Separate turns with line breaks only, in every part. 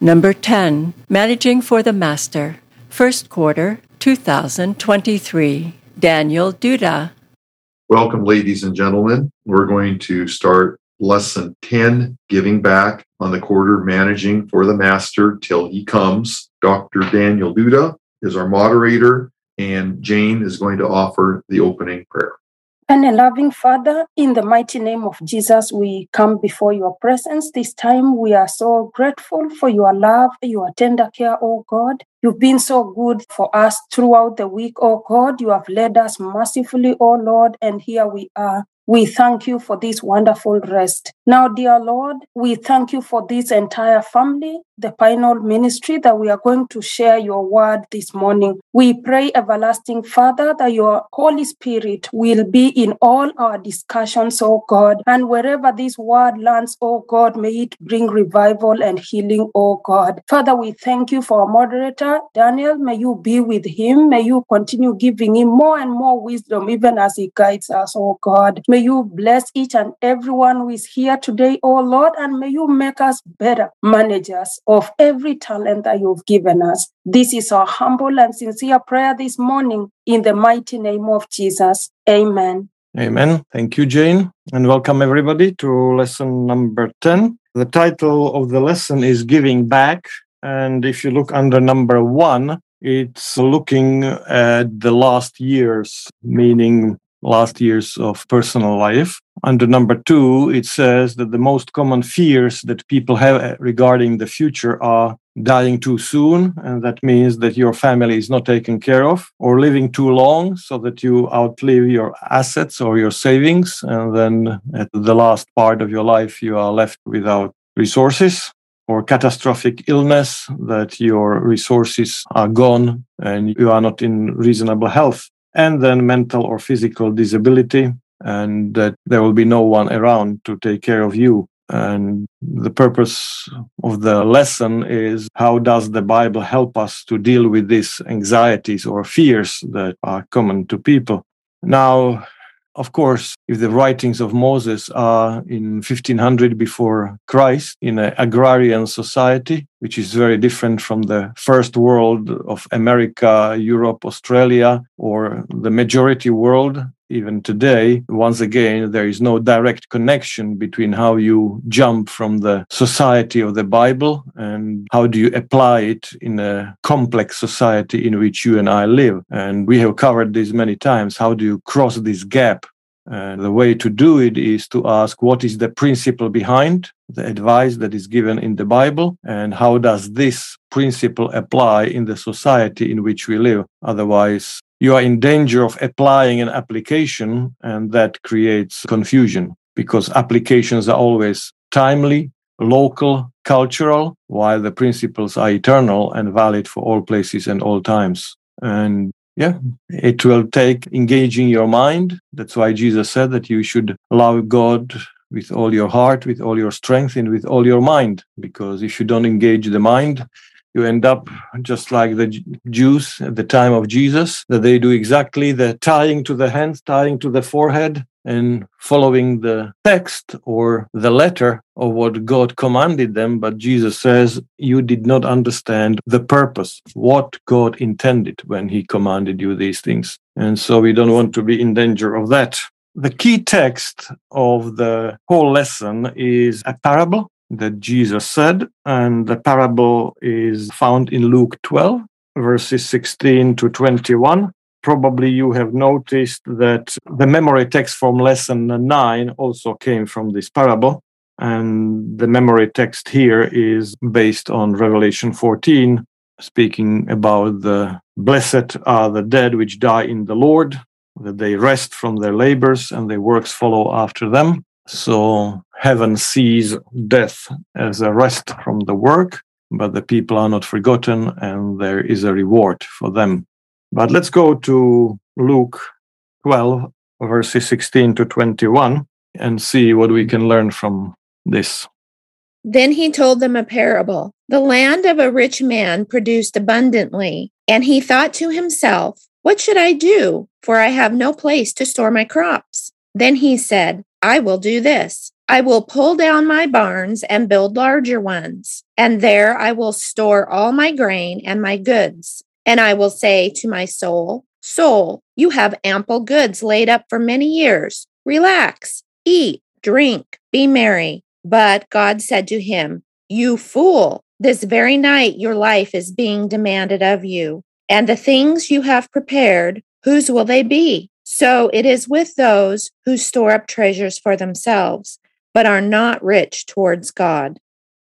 Number 10, Managing for the Master, First Quarter 2023. Daniel Duda.
Welcome, ladies and gentlemen. We're going to start lesson 10, Giving Back on the Quarter, Managing for the Master Till He Comes. Dr. Daniel Duda is our moderator, and Jane is going to offer the opening prayer.
And a loving Father, in the mighty name of Jesus, we come before your presence. This time we are so grateful for your love, your tender care, oh God. You've been so good for us throughout the week, oh God. You have led us mercifully, oh Lord, and here we are. We thank you for this wonderful rest. Now, dear Lord, we thank you for this entire family, the final ministry that we are going to share your word this morning. We pray, everlasting Father, that your Holy Spirit will be in all our discussions, oh God. And wherever this word lands, oh God, may it bring revival and healing, oh God. Father, we thank you for our moderator, Daniel. May you be with him. May you continue giving him more and more wisdom, even as he guides us, oh God. May you bless each and everyone who is here today, oh Lord, and may you make us better managers of every talent that you've given us. This is our humble and sincere prayer this morning in the mighty name of Jesus. Amen.
Amen. Thank you, Jane, and welcome everybody to lesson number 10. The title of the lesson is Giving Back. And if you look under number one, it's looking at the last years, meaning last years of personal life. Under number two, it says that the most common fears that people have eh, regarding the future are dying too soon. And that means that your family is not taken care of, or living too long so that you outlive your assets or your savings. And then at the last part of your life, you are left without resources or catastrophic illness that your resources are gone and you are not in reasonable health and then mental or physical disability, and that there will be no one around to take care of you. And the purpose of the lesson is how does the Bible help us to deal with these anxieties or fears that are common to people? Now, of course, if the writings of Moses are in 1500 before Christ in an agrarian society, which is very different from the first world of America, Europe, Australia, or the majority world, even today, once again, there is no direct connection between how you jump from the society of the Bible and how do you apply it in a complex society in which you and I live. And we have covered this many times. How do you cross this gap? And the way to do it is to ask what is the principle behind the advice that is given in the Bible and how does this principle apply in the society in which we live? Otherwise, you are in danger of applying an application and that creates confusion because applications are always timely, local, cultural, while the principles are eternal and valid for all places and all times. And yeah, it will take engaging your mind. That's why Jesus said that you should love God with all your heart, with all your strength, and with all your mind. Because if you don't engage the mind, you end up just like the Jews at the time of Jesus, that they do exactly the tying to the hands, tying to the forehead, and following the text or the letter of what God commanded them. But Jesus says, You did not understand the purpose, what God intended when He commanded you these things. And so we don't want to be in danger of that. The key text of the whole lesson is a parable that Jesus said. And the parable is found in Luke 12, verses 16 to 21. Probably you have noticed that the memory text from lesson 9 also came from this parable. And the memory text here is based on Revelation 14, speaking about the blessed are the dead which die in the Lord, that they rest from their labors and their works follow after them. So heaven sees death as a rest from the work, but the people are not forgotten and there is a reward for them. But let's go to Luke 12, verses 16 to 21, and see what we can learn from this.
Then he told them a parable. The land of a rich man produced abundantly, and he thought to himself, What should I do? For I have no place to store my crops. Then he said, I will do this. I will pull down my barns and build larger ones, and there I will store all my grain and my goods. And I will say to my soul, Soul, you have ample goods laid up for many years. Relax, eat, drink, be merry. But God said to him, You fool, this very night your life is being demanded of you. And the things you have prepared, whose will they be? So it is with those who store up treasures for themselves, but are not rich towards God.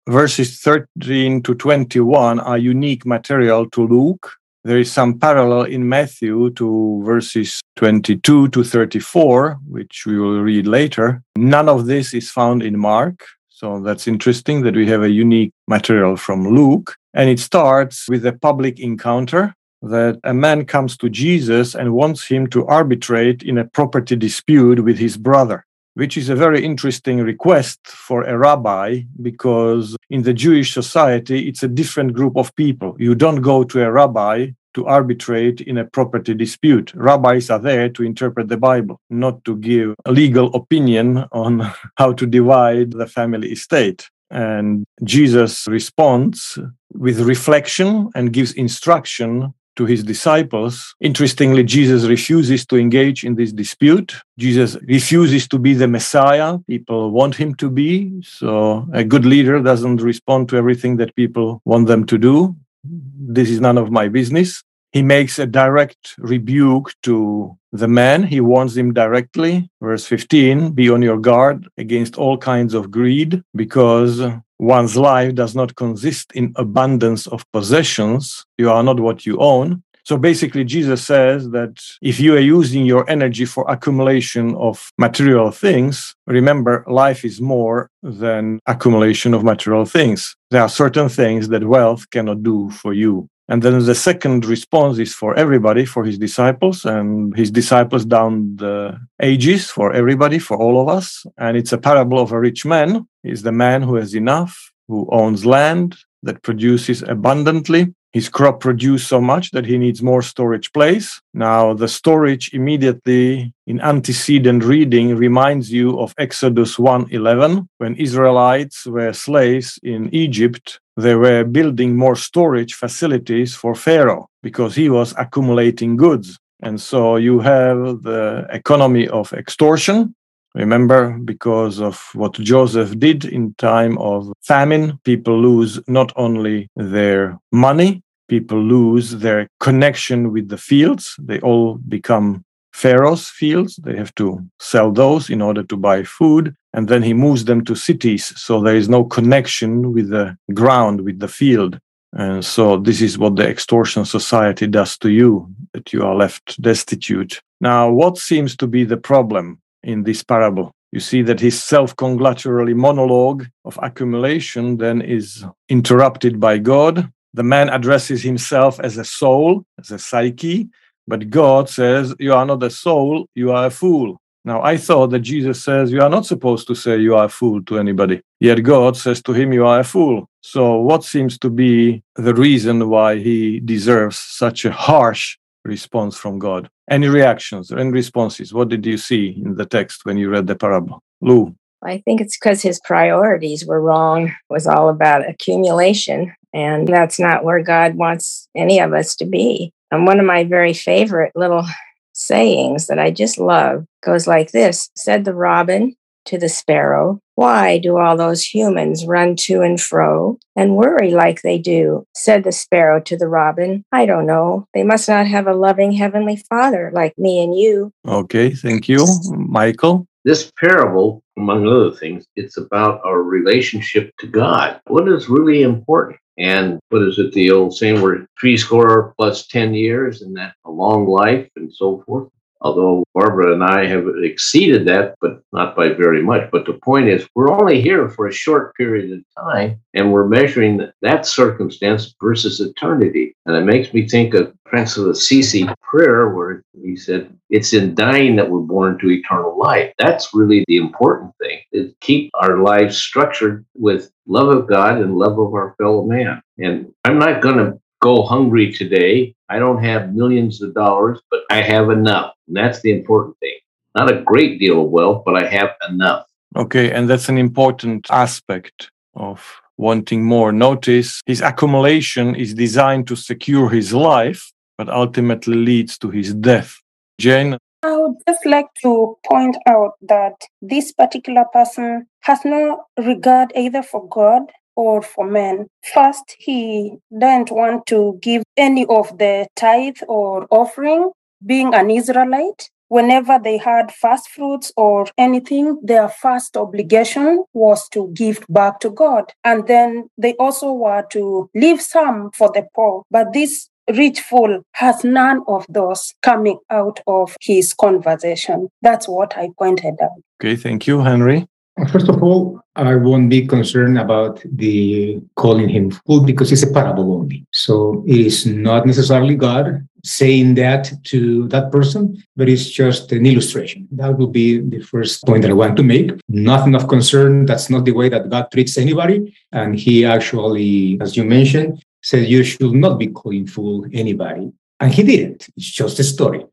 Verses 13 to 21 are unique material to Luke. There is some parallel in Matthew to verses 22 to 34, which we will read later. None of this is found in Mark. So that's interesting that we have a unique material from Luke. And it starts with a public encounter that a man comes to Jesus and wants him to arbitrate in a property dispute with his brother, which is a very interesting request for a rabbi because in the Jewish society, it's a different group of people. You don't go to a rabbi to arbitrate in a property dispute. Rabbis are there to interpret the Bible, not to give a legal opinion on how to divide the family estate. And Jesus responds with reflection and gives instruction to his disciples. Interestingly, Jesus refuses to engage in this dispute. Jesus refuses to be the Messiah. People want him to be. So a good leader doesn't respond to everything that people want them to do. This is none of my business. He makes a direct rebuke to the man. He warns him directly. Verse 15 Be on your guard against all kinds of greed, because one's life does not consist in abundance of possessions. You are not what you own. So basically, Jesus says that if you are using your energy for accumulation of material things, remember life is more than accumulation of material things. There are certain things that wealth cannot do for you. And then the second response is for everybody, for his disciples and his disciples down the ages, for everybody, for all of us. And it's a parable of a rich man. He's the man who has enough, who owns land that produces abundantly his crop produced so much that he needs more storage place. Now, the storage immediately in antecedent reading reminds you of Exodus 1:11 when Israelites were slaves in Egypt. They were building more storage facilities for Pharaoh because he was accumulating goods. And so you have the economy of extortion, Remember, because of what Joseph did in time of famine, people lose not only their money, people lose their connection with the fields. They all become Pharaoh's fields. They have to sell those in order to buy food. And then he moves them to cities. So there is no connection with the ground, with the field. And so this is what the extortion society does to you, that you are left destitute. Now, what seems to be the problem in this parable? You see that his self congratulatory monologue of accumulation then is interrupted by God the man addresses himself as a soul, as a psyche, but God says, You are not a soul, you are a fool. Now, I thought that Jesus says, You are not supposed to say you are a fool to anybody. Yet God says to him, You are a fool. So, what seems to be the reason why he deserves such a harsh response from God? Any reactions and responses? What did you see in the text when you read the parable? Lou.
I think it's because his priorities were wrong. It was all about accumulation and that's not where God wants any of us to be. And one of my very favorite little sayings that I just love goes like this Said the robin to the sparrow, Why do all those humans run to and fro and worry like they do? Said the sparrow to the robin, I don't know. They must not have a loving heavenly father like me and you.
Okay, thank you. Michael?
This parable, among other things, it's about our relationship to God. What is really important? And what is it, the old saying where three score plus 10 years and that a long life and so forth? Although Barbara and I have exceeded that, but not by very much. But the point is, we're only here for a short period of time, and we're measuring that circumstance versus eternity. And it makes me think of Francis of Assisi prayer, where he said, It's in dying that we're born to eternal life. That's really the important thing, is keep our lives structured with love of God and love of our fellow man. And I'm not going to go hungry today. I don't have millions of dollars, but I have enough. And that's the important thing. Not a great deal of wealth, but I have enough.
Okay, and that's an important aspect of wanting more. Notice his accumulation is designed to secure his life, but ultimately leads to his death. Jane?
I would just like to point out that this particular person has no regard either for God or for men. First, he didn't want to give any of the tithe or offering, being an Israelite. Whenever they had first fruits or anything, their first obligation was to give back to God. And then they also were to leave some for the poor. But this rich fool has none of those coming out of his conversation. That's what I pointed out.
Okay, thank you, Henry.
First of all, I won't be concerned about the calling him fool because it's a parable only. So it is not necessarily God saying that to that person, but it's just an illustration. That would be the first point that I want to make. Nothing of concern. That's not the way that God treats anybody. And he actually, as you mentioned, said you should not be calling fool anybody. And he didn't. It's just a story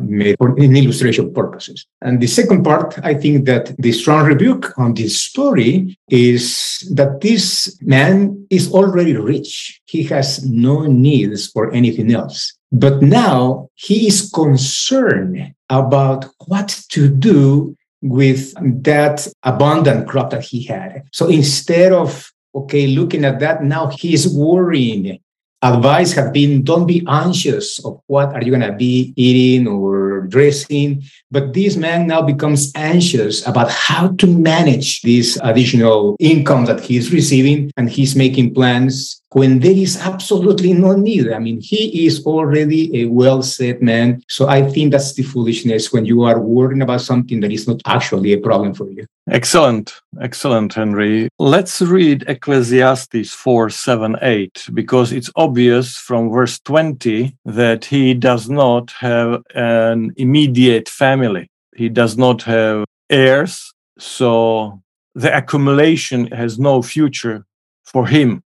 made for in illustration purposes. And the second part, I think that the strong rebuke on this story is that this man is already rich. He has no needs for anything else. But now he is concerned about what to do with that abundant crop that he had. So instead of, okay, looking at that, now he is worrying advice have been don't be anxious of what are you going to be eating or dressing. But this man now becomes anxious about how to manage this additional income that he's receiving and he's making plans when there is absolutely no need. I mean, he is already a well set man. So I think that's the foolishness when you are worrying about something that is not actually a problem for you.
Excellent. Excellent, Henry. Let's read Ecclesiastes 4 7 8, because it's obvious from verse 20 that he does not have an immediate family, he does not have heirs. So the accumulation has no future for him.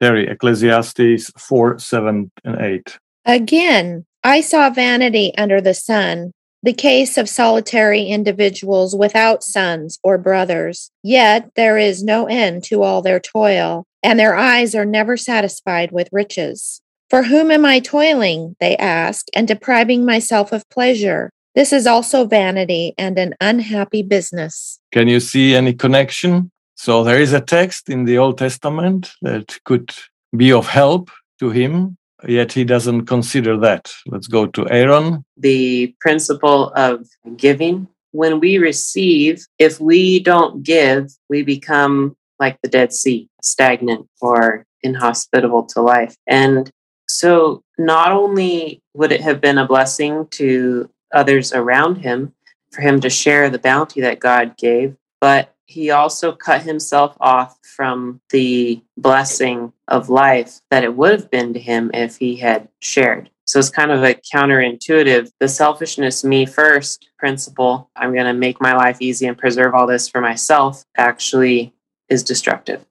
Terry, Ecclesiastes 4 7 and 8.
Again, I saw vanity under the sun, the case of solitary individuals without sons or brothers. Yet there is no end to all their toil, and their eyes are never satisfied with riches. For whom am I toiling? They ask, and depriving myself of pleasure. This is also vanity and an unhappy business.
Can you see any connection? So there is a text in the Old Testament that could be of help to him, yet he doesn't consider that. Let's go to Aaron.
The principle of giving. When we receive, if we don't give, we become like the Dead Sea, stagnant or inhospitable to life. And so, not only would it have been a blessing to others around him for him to share the bounty that God gave, but he also cut himself off from the blessing of life that it would have been to him if he had shared. So it's kind of a counterintuitive, the selfishness, me first principle, I'm going to make my life easy and preserve all this for myself, actually is destructive.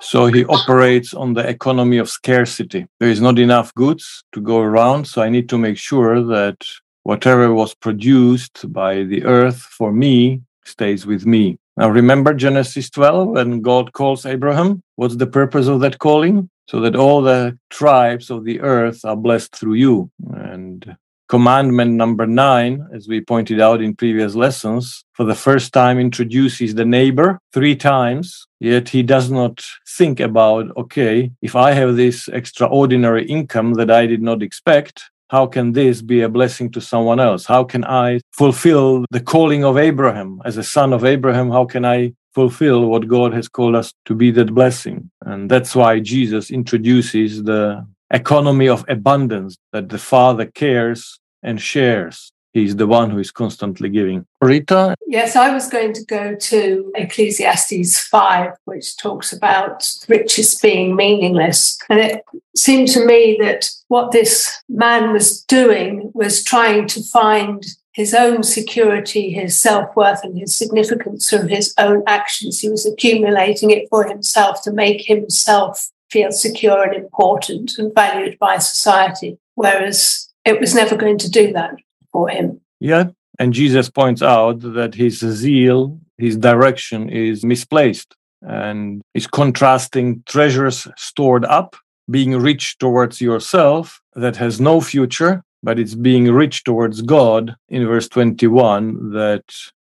So he operates on the economy of scarcity. There is not enough goods to go around. So I need to make sure that whatever was produced by the earth for me stays with me. Now, remember Genesis 12 when God calls Abraham? What's the purpose of that calling? So that all the tribes of the earth are blessed through you. And commandment number nine, as we pointed out in previous lessons, for the first time introduces the neighbor three times, yet he does not think about, okay, if I have this extraordinary income that I did not expect, how can this be a blessing to someone else? How can I fulfill the calling of Abraham as a son of Abraham? How can I fulfill what God has called us to be that blessing? And that's why Jesus introduces the economy of abundance that the Father cares and shares. He's the one who is constantly giving. Rita?
Yes, I was going to go to Ecclesiastes 5, which talks about riches being meaningless. And it seemed to me that what this man was doing was trying to find his own security, his self worth, and his significance through his own actions. He was accumulating it for himself to make himself feel secure and important and valued by society, whereas it was never going to do that for him.
Yeah. And Jesus points out that his zeal, his direction is misplaced and is contrasting treasures stored up, being rich towards yourself that has no future, but it's being rich towards God in verse 21 that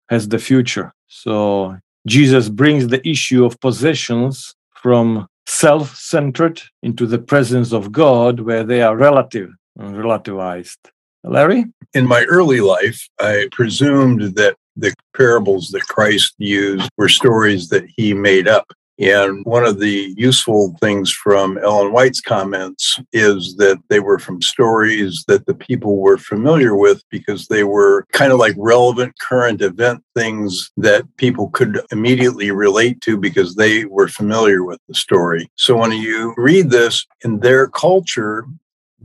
has the future. So Jesus brings the issue of possessions from self centered into the presence of God, where they are relative and relativized. Larry?
In my early life, I presumed that the parables that Christ used were stories that he made up. And one of the useful things from Ellen White's comments is that they were from stories that the people were familiar with because they were kind of like relevant current event things that people could immediately relate to because they were familiar with the story. So when you read this in their culture,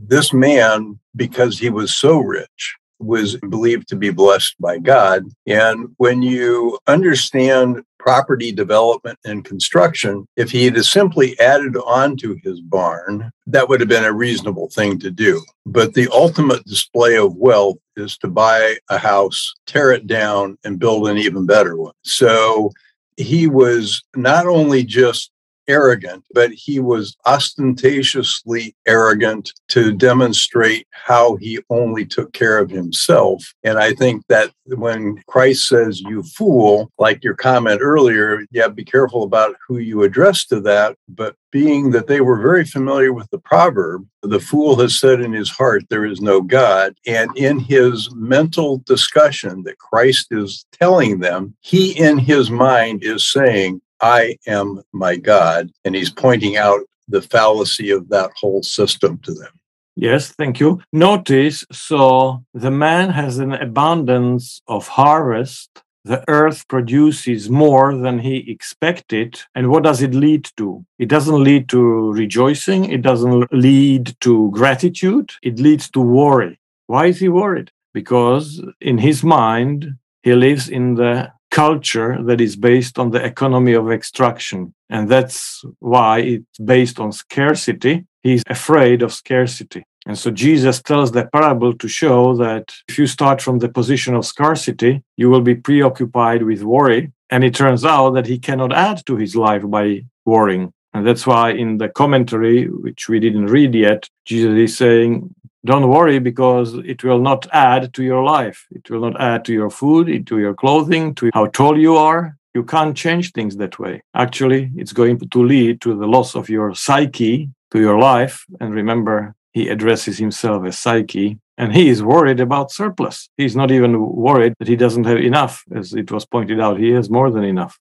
this man, because he was so rich, was believed to be blessed by God. And when you understand property development and construction, if he had simply added on to his barn, that would have been a reasonable thing to do. But the ultimate display of wealth is to buy a house, tear it down, and build an even better one. So he was not only just arrogant, but he was ostentatiously arrogant to demonstrate how he only took care of himself. And I think that when Christ says, you fool, like your comment earlier, yeah, be careful about who you address to that. But being that they were very familiar with the proverb, the fool has said in his heart, there is no God. And in his mental discussion that Christ is telling them, he in his mind is saying, I am my God. And he's pointing out the fallacy of that whole system to them.
Yes, thank you. Notice so the man has an abundance of harvest. The earth produces more than he expected. And what does it lead to? It doesn't lead to rejoicing. It doesn't lead to gratitude. It leads to worry. Why is he worried? Because in his mind, he lives in the culture that is based on the economy of extraction. And that's why it's based on scarcity. He's afraid of scarcity. And so Jesus tells the parable to show that if you start from the position of scarcity, you will be preoccupied with worry. And it turns out that he cannot add to his life by worrying. And that's why in the commentary, which we didn't read yet, Jesus is saying, don't worry because it will not add to your life. It will not add to your food, to your clothing, to how tall you are. You can't change things that way. Actually, it's going to lead to the loss of your psyche, to your life. And remember, he addresses himself as psyche. And he is worried about surplus. He's not even worried that he doesn't have enough. As it was pointed out, he has more than enough.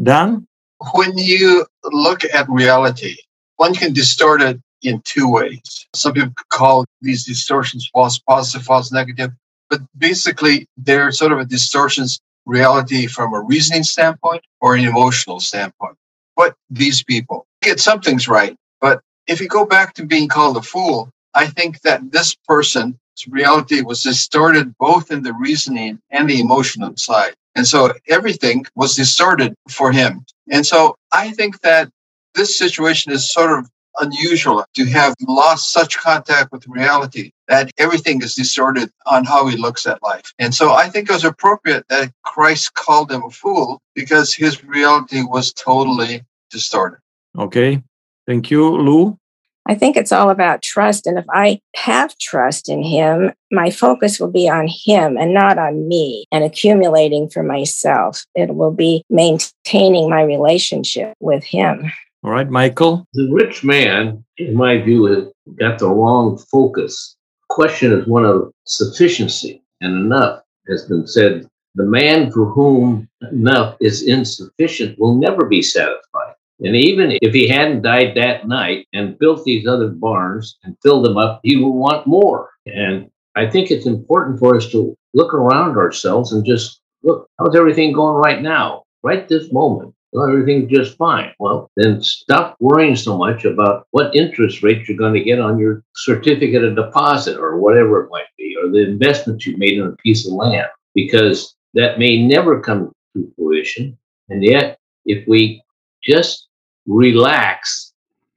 Dan?
When you look at reality, one can distort it in two ways. Some people call these distortions false positive, false negative, but basically they're sort of a distortions reality from a reasoning standpoint or an emotional standpoint. But these people get some things right. But if you go back to being called a fool, I think that this person's reality was distorted both in the reasoning and the emotional side. And so everything was distorted for him. And so I think that this situation is sort of unusual to have lost such contact with reality that everything is distorted on how he looks at life. And so I think it was appropriate that Christ called him a fool because his reality was totally distorted.
Okay. Thank you, Lou.
I think it's all about trust. And if I have trust in him, my focus will be on him and not on me and accumulating for myself. It will be maintaining my relationship with him.
All right, Michael.
The rich man, in my view, has got the wrong focus. The question is one of sufficiency and enough has been said. The man for whom enough is insufficient will never be satisfied. And even if he hadn't died that night and built these other barns and filled them up, he will want more. And I think it's important for us to look around ourselves and just look, how's everything going right now, right this moment? Well, everything's just fine. Well, then stop worrying so much about what interest rate you're going to get on your certificate of deposit or whatever it might be, or the investment you made in a piece of land, because that may never come to fruition. And yet, if we just relax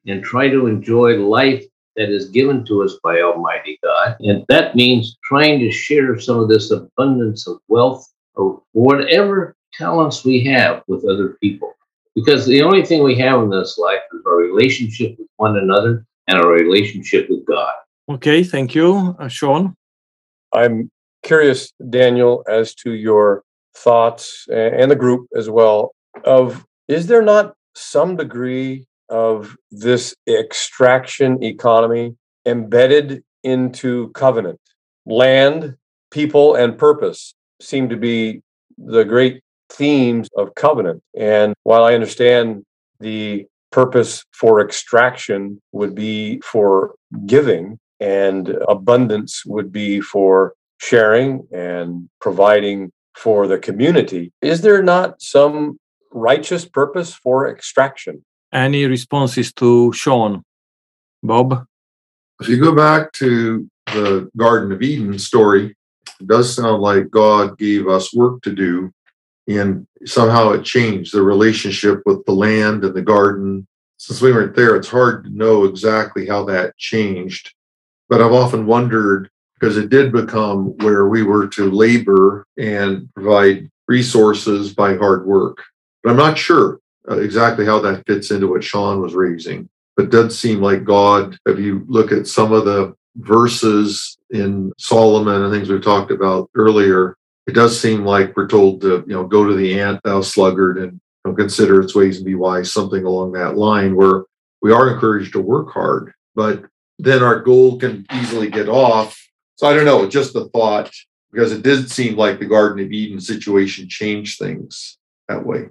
and try to enjoy life that is given to us by Almighty God, and that means trying to share some of this abundance of wealth or whatever talents we have with other people. Because the only thing we have in this life is our relationship with one another and our relationship with God.
Okay, thank you, uh, Sean.
I'm curious, Daniel, as to your thoughts and the group as well of is there not some degree of this extraction economy embedded into covenant? Land, people, and purpose seem to be the great themes of covenant. And while I understand the purpose for extraction would be for giving, and abundance would be for sharing and providing for the community. Is there not some righteous purpose for extraction?
Any responses to Sean? Bob?
If you go back to the Garden of Eden story, it does sound like God gave us work to do, and somehow it changed the relationship with the land and the garden. Since we weren't there, it's hard to know exactly how that changed. But I've often wondered because it did become where we were to labor and provide resources by hard work. But I'm not sure uh, exactly how that fits into what Sean was raising. But does seem like God, if you look at some of the verses in Solomon and things we've talked about earlier, it does seem like we're told to, you know, go to the ant, thou sluggard, and you know, consider its ways and be wise, something along that line, where we are encouraged to work hard, but then our goal can easily get off. So I don't know, just the thought, because it did seem like the Garden of Eden situation changed things that way.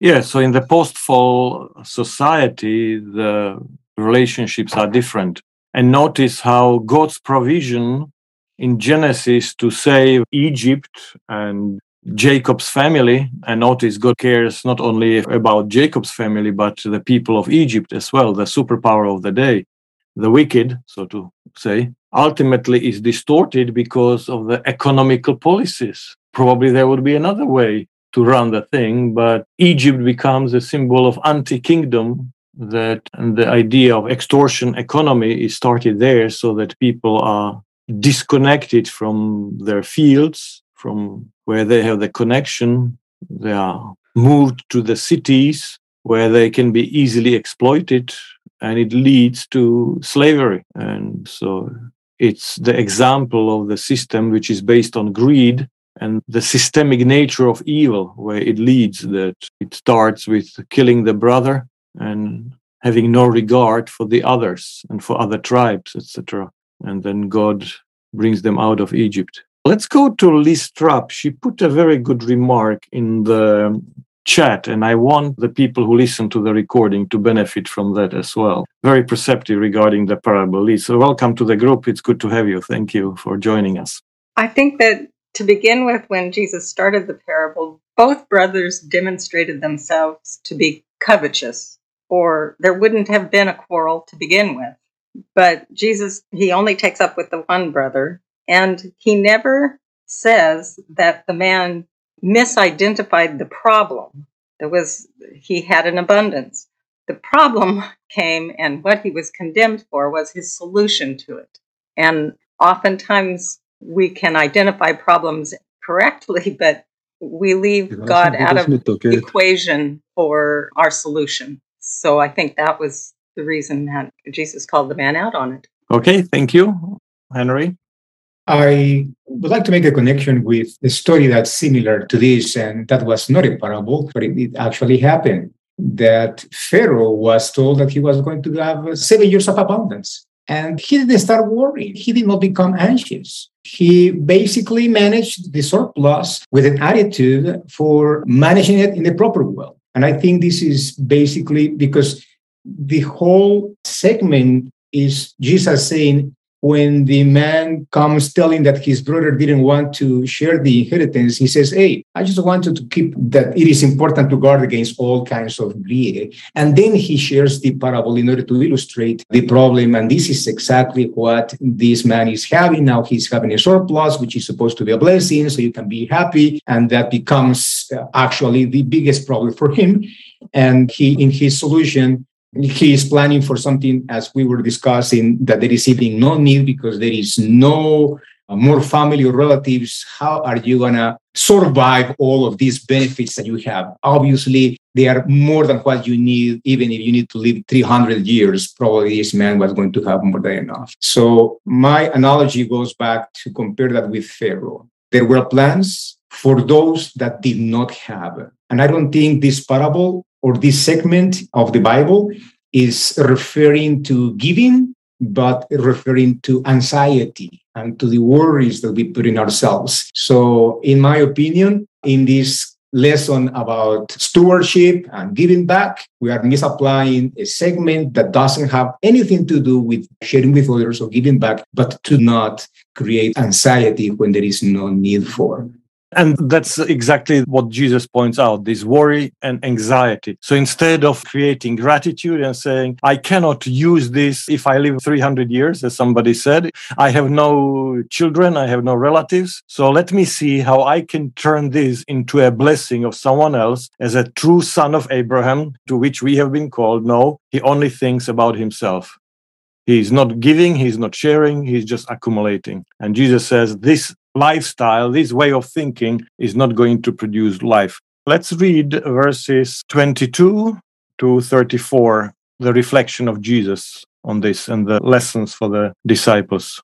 Yeah, so in the post fall society, the relationships are different. And notice how God's provision in Genesis to save Egypt and Jacob's family, and notice God cares not only about Jacob's family, but the people of Egypt as well, the superpower of the day the wicked, so to say, ultimately is distorted because of the economical policies. Probably there would be another way to run the thing, but Egypt becomes a symbol of anti kingdom. That and the idea of extortion economy is started there so that people are disconnected from their fields, from where they have the connection. They are moved to the cities where they can be easily exploited and it leads to slavery. And so it's the example of the system which is based on greed and the systemic nature of evil, where it leads that it starts with killing the brother and having no regard for the others and for other tribes, etc. And then God brings them out of Egypt. Let's go to Liz Trapp. She put a very good remark in the chat and i want the people who listen to the recording to benefit from that as well. Very perceptive regarding the parable. Liz, so welcome to the group. It's good to have you. Thank you for joining us.
I think that to begin with when jesus started the parable both brothers demonstrated themselves to be covetous or there wouldn't have been a quarrel to begin with but jesus he only takes up with the one brother and he never says that the man misidentified the problem. There was, he had an abundance. The problem came, and what he was condemned for was his solution to it. And oftentimes we can identify problems correctly, but we leave God out of the equation for our solution. So I think that was the reason that Jesus called the man out on it.
Okay, thank you, Henry.
I would like to make a connection with a story that's similar to this, and that was not a parable, but it, it actually happened. That Pharaoh was told that he was going to have seven years of abundance. And he didn't start worrying. He did not become anxious. He basically managed the surplus with an attitude for managing it in the proper way. And I think this is basically because the whole segment is Jesus saying, when the man comes telling that his brother didn't want to share the inheritance, he says, Hey, I just wanted to keep that it is important to guard against all kinds of greed. And then he shares the parable in order to illustrate the problem. And this is exactly what this man is having. Now he's having a surplus, which is supposed to be a blessing, so you can be happy. And that becomes uh, actually the biggest problem for him. And he, in his solution, he is planning for something as we were discussing that there is even no need because there is no uh, more family or relatives, how are you going to survive all of these benefits that you have? Obviously, they are more than what you need, even if you need to live 300 years, probably this man was going to have more than enough. So, my analogy goes back to compare that with Pharaoh. There were plans for those that did not have. And I don't think this parable or this segment of the Bible is referring to giving, but referring to anxiety and to the worries that we put in ourselves. So, in my opinion, in this lesson about stewardship and giving back, we are misapplying a segment that doesn't have anything to do with sharing with others or giving back, but to not create anxiety when there is no need for.
And that's exactly what Jesus points out this worry and anxiety. So instead of creating gratitude and saying, I cannot use this if I live 300 years, as somebody said, I have no children, I have no relatives. So let me see how I can turn this into a blessing of someone else as a true son of Abraham, to which we have been called. No, he only thinks about himself. He's not giving, he's not sharing, he's just accumulating. And Jesus says, This lifestyle, this way of thinking is not going to produce life. Let's read verses 22 to 34, the reflection of Jesus on this and the lessons for the disciples.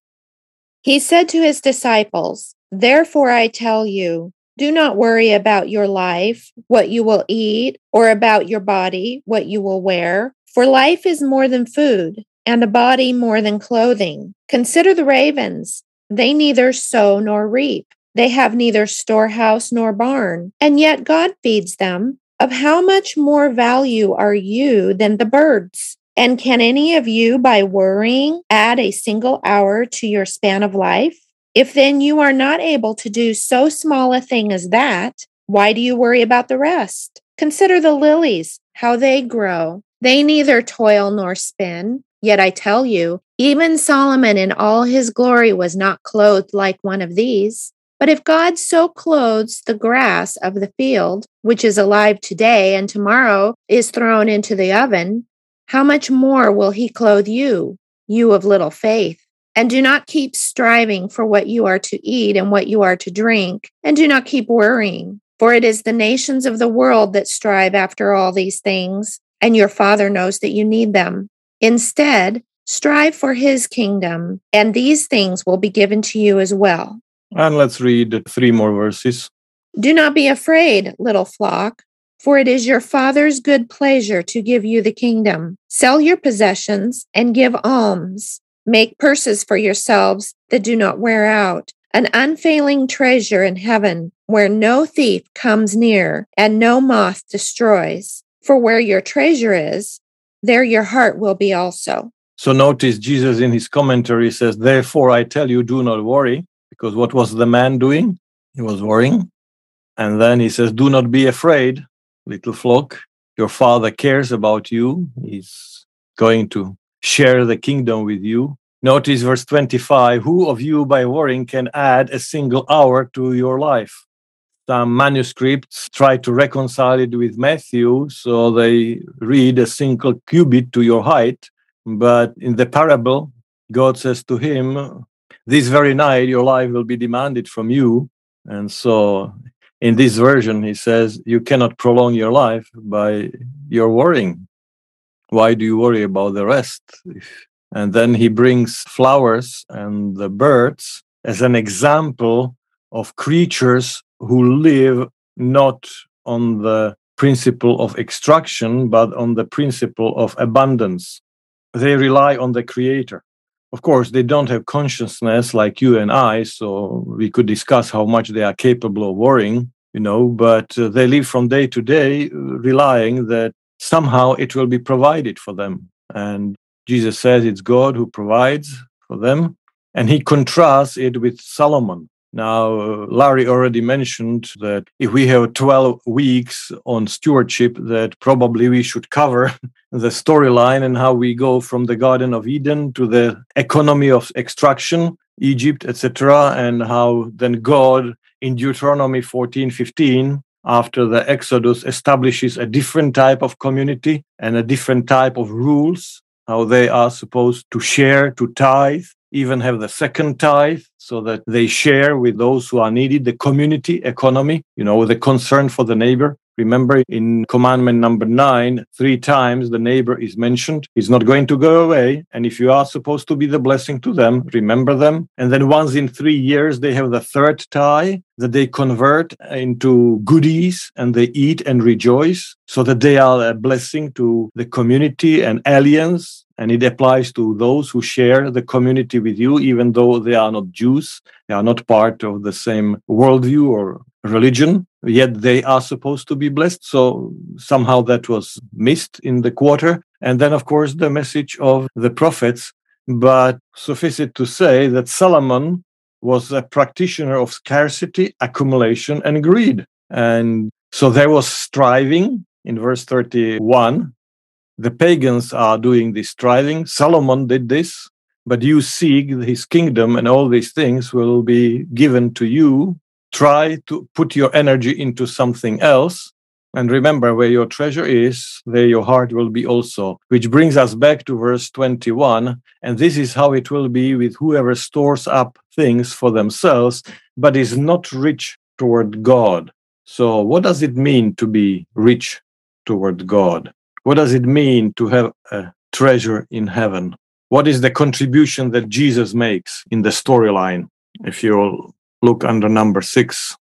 He said to his disciples, Therefore I tell you, do not worry about your life, what you will eat, or about your body, what you will wear. For life is more than food, and a body more than clothing. Consider the ravens. They neither sow nor reap. They have neither storehouse nor barn, and yet God feeds them. Of how much more value are you than the birds? And can any of you, by worrying, add a single hour to your span of life? If then you are not able to do so small a thing as that, why do you worry about the rest? Consider the lilies, how they grow. They neither toil nor spin. Yet I tell you, even Solomon in all his glory was not clothed like one of these. But if God so clothes the grass of the field, which is alive today and tomorrow is thrown into the oven, how much more will he clothe you, you of little faith? And do not keep striving for what you are to eat and what you are to drink, and do not keep worrying, for it is the nations of the world that strive after all these things, and your Father knows that you need them. Instead, strive for his kingdom, and these things will be given to you as well.
And let's read three more verses.
Do not be afraid, little flock, for it is your Father's good pleasure to give you the kingdom. Sell your possessions and give alms. Make purses for yourselves that do not wear out, an unfailing treasure in heaven, where no thief comes near and no moth destroys. For where your treasure is, there your heart will be also.
So notice Jesus in his commentary says, Therefore I tell you, do not worry, because what was the man doing? He was worrying. And then he says, Do not be afraid, little flock. Your father cares about you. He's going to share the kingdom with you. Notice verse 25 Who of you by worrying can add a single hour to your life? Some manuscripts try to reconcile it with Matthew, so they read a single cubit to your height. But in the parable, God says to him, This very night your life will be demanded from you. And so in this version, he says, You cannot prolong your life by your worrying. Why do you worry about the rest? And then he brings flowers and the birds as an example of creatures who live not on the principle of extraction, but on the principle of abundance. They rely on the creator. Of course they don't have consciousness like you and i so we could discuss how much they are capable of worrying you know but uh, they live from day to day uh, relying that somehow it will be provided for them. And jesus says it's god who provides for them and he contrasts it with solomon now, Larry already mentioned that if we have 12 weeks on stewardship, that probably we should cover the storyline and how we go from the Garden of Eden to the economy of extraction, Egypt, etc., and how then God in Deuteronomy 14 15 after the Exodus establishes a different type of community and a different type of rules, how they are supposed to share, to tithe, even have the second tithe so that they share with those who are needed, the community economy, you know, the concern for the neighbor. Remember in commandment number nine, three times the neighbor is mentioned. He's not going to go away. And if you are supposed to be the blessing to them, remember them. And then once in three years, they have the third tithe that they convert into goodies and they eat and rejoice so that they are a blessing to the community and aliens and it applies to those who share the community with you, even though they are not Jews, they are not part of the same worldview or religion, yet they are supposed to be blessed. So somehow that was missed in the quarter. And then, of course, the message of the prophets. But suffice it to say that Solomon was a practitioner of scarcity, accumulation, and greed. And so there was striving in verse 31 the pagans are doing this striving. Solomon did this, but you seek his kingdom and all these things will be given to you. Try to put your energy into something else. And remember, where your treasure is, there your heart will be also. Which brings us back to verse 21. And this is how it will be with whoever stores up things for themselves, but is not rich toward God. So, what does it mean to be rich toward God? What does it mean to have a treasure in heaven? What is the contribution that Jesus makes in the storyline? If you look under number six.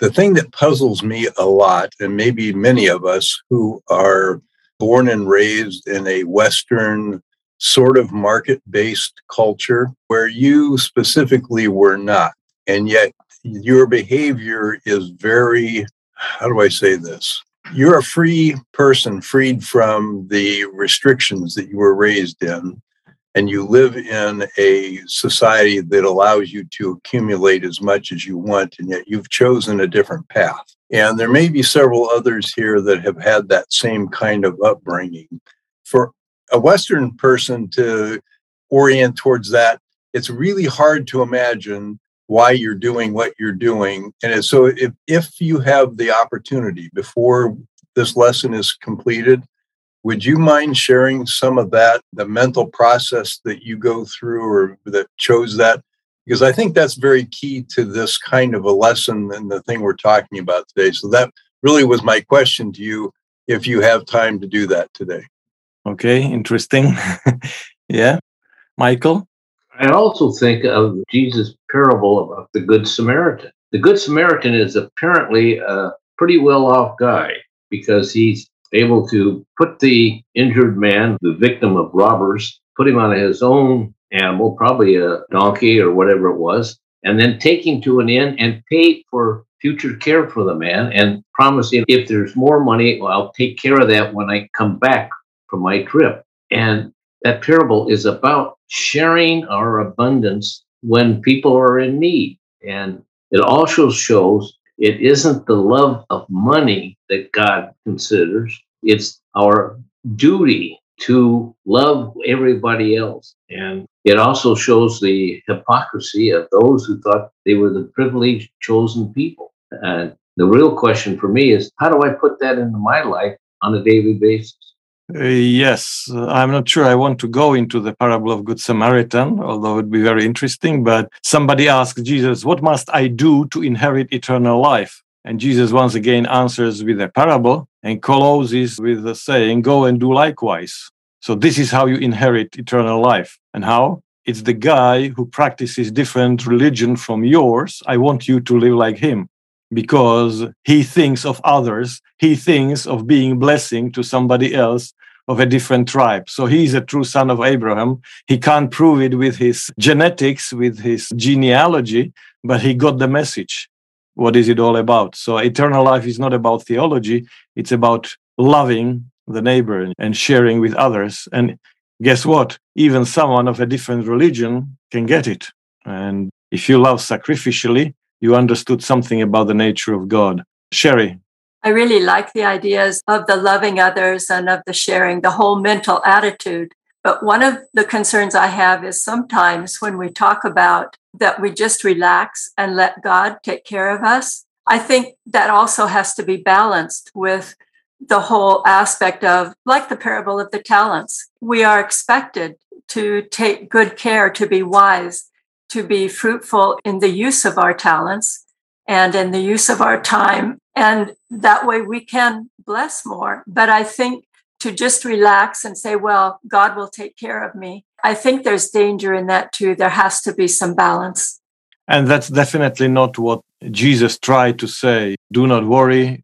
The thing that puzzles me a lot, and maybe many of us who are born and raised in a Western sort of market based culture where you specifically were not, and yet your behavior is very, how do I say this? You're a free person, freed from the restrictions that you were raised in, and you live in a society that allows you to accumulate as much as you want, and yet you've chosen a different path. And there may be several others here that have had that same kind of upbringing. For a Western person to orient towards that, it's really hard to imagine why you're doing what you're doing. And so if, if you have the opportunity before this lesson is completed, would you mind sharing some of that, the mental process that you go through or that chose that? Because I think that's very key to this kind of a lesson and the thing we're talking about today. So that really was my question to you if you have time to do that today.
Okay, interesting. yeah. Michael?
I also think of Jesus' parable of the Good Samaritan. The Good Samaritan is apparently a pretty well off guy because he's able to put the injured man, the victim of robbers, put him on his own animal, probably a donkey or whatever it was, and then take him to an inn and pay for future care for the man and promise him if there's more money, well, I'll take care of that when I come back from my trip. And that parable is about sharing our abundance when people are in need. And it also shows it isn't the love of money that God considers, it's our duty to love everybody else. And it also shows the hypocrisy of those who thought they were the privileged chosen people. And the real question for me is how do I put that into my life on a daily basis?
Uh, yes, I'm not sure I want to go into the parable of Good Samaritan, although it would be very interesting. But somebody asked Jesus, What must I do to inherit eternal life? And Jesus once again answers with a parable and closes with the saying, Go and do likewise. So this is how you inherit eternal life. And how? It's the guy who practices different religion from yours. I want you to live like him because he thinks of others. He thinks of being blessing to somebody else of a different tribe. So he is a true son of Abraham. He can't prove it with his genetics, with his genealogy, but he got the message. What is it all about? So eternal life is not about theology. It's about loving the neighbor and sharing with others. And guess what? Even someone of a different religion can get it. And if you love sacrificially, you understood something about the nature of God. Sherry.
I really like the ideas of the loving others and of the sharing, the whole mental attitude. But one of the concerns I have is sometimes when we talk about that we just relax and let God take care of us, I think that also has to be balanced with the whole aspect of, like the parable of the talents, we are expected to take good care, to be wise, to be fruitful in the use of our talents and in the use of our time. And that way we can bless more. But I think to just relax and say, well, God will take care of me. I think there's danger in that too. There has to be some balance.
And that's definitely not what Jesus tried to say. Do not worry.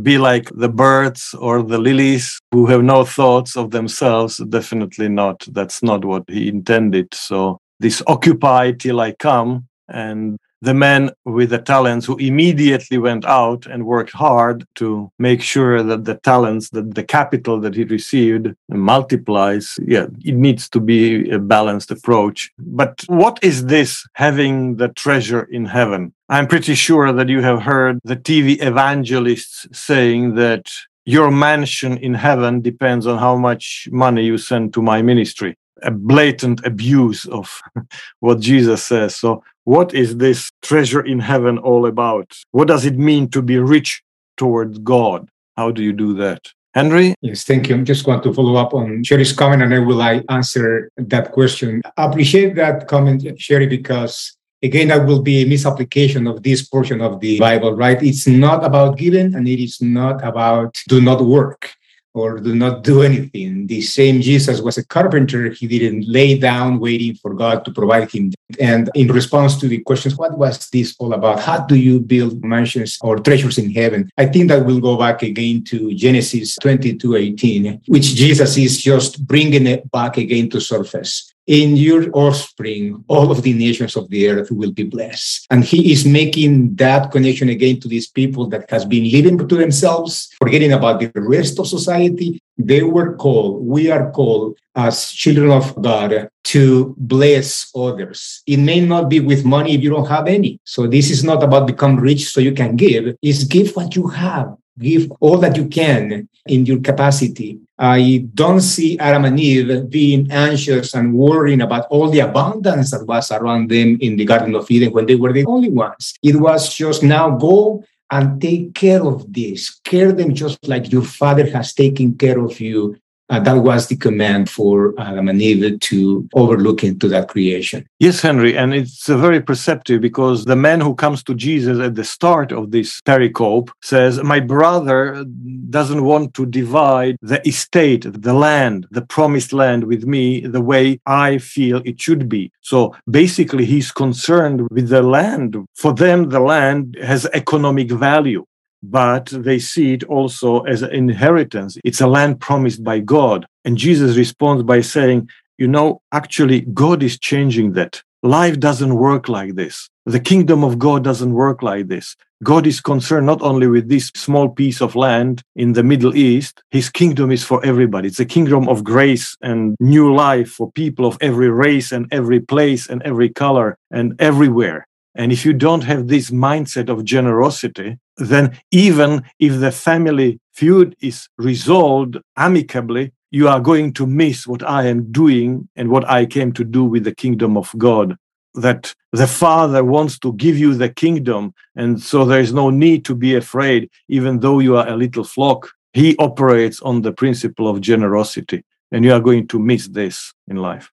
Be like the birds or the lilies who have no thoughts of themselves. Definitely not. That's not what he intended. So, this occupy till I come and the men with the talents who immediately went out and worked hard to make sure that the talents, that the capital that he received multiplies. Yeah, it needs to be a balanced approach. But what is this having the treasure in heaven? I'm pretty sure that you have heard the TV evangelists saying that your mansion in heaven depends on how much money you send to my ministry a blatant abuse of what Jesus says. So, what is this treasure in heaven all about? What does it mean to be rich towards God? How do you do that? Henry?
Yes, thank you. I just want to follow up on Sherry's comment and I will I answer that question. I appreciate that comment, Sherry, because again, that will be a misapplication of this portion of the Bible, right? It's not about giving and it is not about do not work or do not do anything. The same Jesus was a carpenter. He didn't lay down waiting for God to provide him. And in response to the questions, what was this all about? How do you build mansions or treasures in heaven? I think that we'll go back again to Genesis 22 18, which Jesus is just bringing it back again to surface in your offspring, all of the nations of the earth will be blessed. And he is making that connection again to these people that has been living to themselves, forgetting about the rest of society. They were called, we are called as children of God to bless others. It may not be with money if you don't have any. So this is not about become rich so you can give. It's give what you have. Give all that you can in your capacity I don't see Adam and Eve being anxious and worrying about all the abundance that was around them in the Garden of Eden when they were the only ones. It was just now go and take care of this. Care them just like your father has taken care of you uh, that was the command for Adam and Eve to overlook into that creation.
Yes, Henry, and it's uh, very perceptive because the man who comes to Jesus at the start of this pericope says, My brother doesn't want to divide the estate, the land, the promised land with me the way I feel it should be. So basically, he's concerned with the land. For them, the land has economic value but they see it also as an inheritance. It's a land promised by God. And Jesus responds by saying, You know, actually, God is changing that. Life doesn't work like this. The kingdom of God doesn't work like this. God is concerned not only with this small piece of land in the Middle East, his kingdom is for everybody. It's a kingdom of grace and new life for people of every race and every place and every color and everywhere. And if you don't have this mindset of generosity, then even if the family feud is resolved amicably, you are going to miss what I am doing and what I came to do with the kingdom of God. That the Father wants to give you the kingdom, and so there is no need to be afraid, even though you are a little flock. He operates on the principle of generosity, and you are going to miss this in life.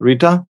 Rita?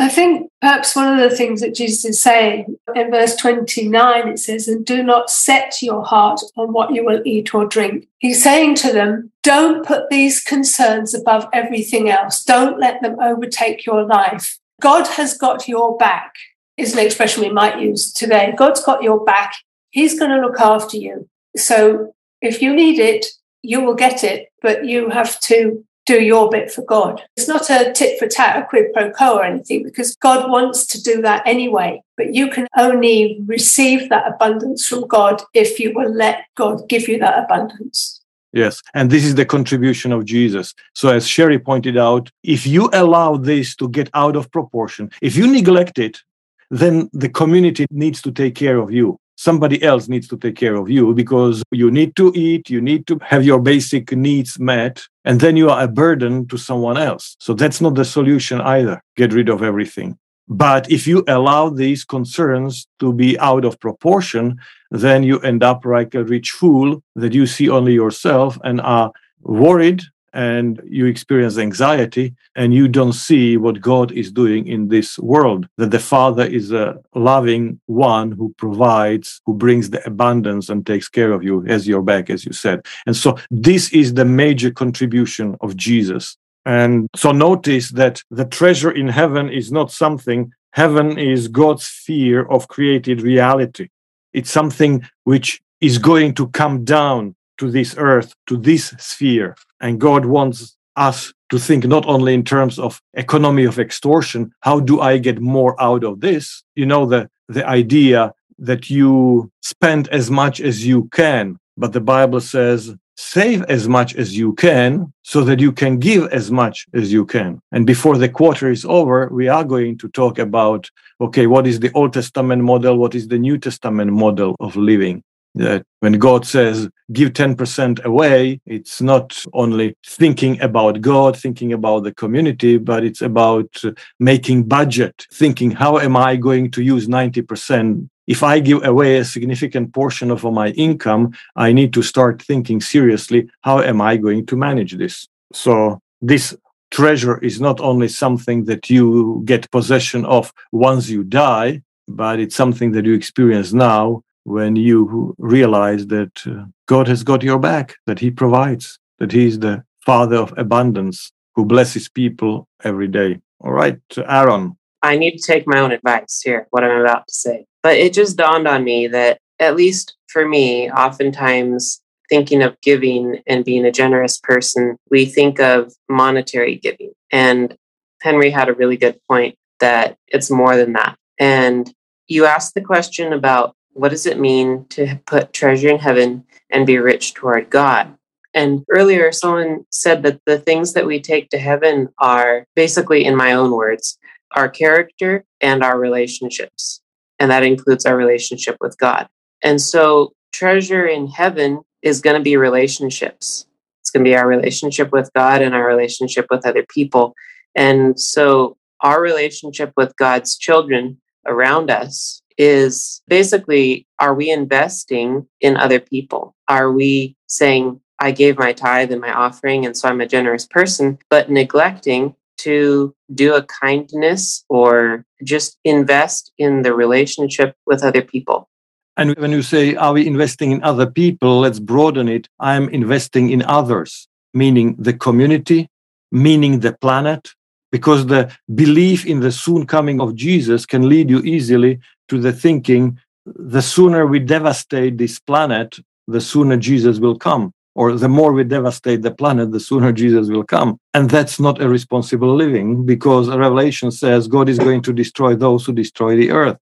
I think perhaps one of the things that Jesus is saying in verse 29, it says, And do not set your heart on what you will eat or drink. He's saying to them, Don't put these concerns above everything else. Don't let them overtake your life. God has got your back, is an expression we might use today. God's got your back. He's going to look after you. So if you need it, you will get it, but you have to do your bit for God. It's not a tit for tat, a quid pro quo or anything, because God wants to do that anyway. But you can only receive that abundance from God if you will let God give you that abundance.
Yes, and this is the contribution of Jesus. So, as Sherry pointed out, if you allow this to get out of proportion, if you neglect it, then the community needs to take care of you somebody else needs to take care of you because you need to eat, you need to have your basic needs met, and then you are a burden to someone else. So that's not the solution either. Get rid of everything. But if you allow these concerns to be out of proportion, then you end up like a rich fool that you see only yourself and are worried and you experience anxiety and you don't see what God is doing in this world. That the Father is a loving one who provides, who brings the abundance and takes care of you as your back, as you said. And so this is the major contribution of Jesus. And so notice that the treasure in heaven is not something, heaven is God's sphere of created reality. It's something which is going to come down to this earth, to this sphere. And God wants us to think not only in terms of economy of extortion, how do I get more out of this? You know, the, the idea that you spend as much as you can, but the Bible says save as much as you can so that you can give as much as you can. And before the quarter is over, we are going to talk about okay, what is the Old Testament model? What is the New Testament model of living? That when God says give 10% away, it's not only thinking about God, thinking about the community, but it's about making budget, thinking how am I going to use 90%? If I give away a significant portion of my income, I need to start thinking seriously, how am I going to manage this? So this treasure is not only something that you get possession of once you die, but it's something that you experience now when you realize that uh, God has got your back, that He provides, that He is the Father of abundance who blesses people every day. All right, Aaron.
I need to take my own advice here, what I'm about to say. But it just dawned on me that, at least for me, oftentimes thinking of giving and being a generous person, we think of monetary giving. And Henry had a really good point that it's more than that. And you asked the question about what does it mean to put treasure in heaven and be rich toward God? And earlier, someone said that the things that we take to heaven are basically, in my own words, our character and our relationships. And that includes our relationship with God. And so, treasure in heaven is going to be relationships. It's going to be our relationship with God and our relationship with other people. And so, our relationship with God's children around us is basically are we investing in other people? Are we saying, I gave my tithe and my offering, and so I'm a generous person, but neglecting to do a kindness or just invest in the relationship with other people?
And when you say, are we investing in other people? Let's broaden it. I'm investing in others, meaning the community, meaning the planet, because the belief in the soon coming of Jesus can lead you easily to the thinking the sooner we devastate this planet, the sooner Jesus will come. Or the more we devastate the planet, the sooner Jesus will come. And that's not a responsible living because Revelation says God is going to destroy those who destroy the earth.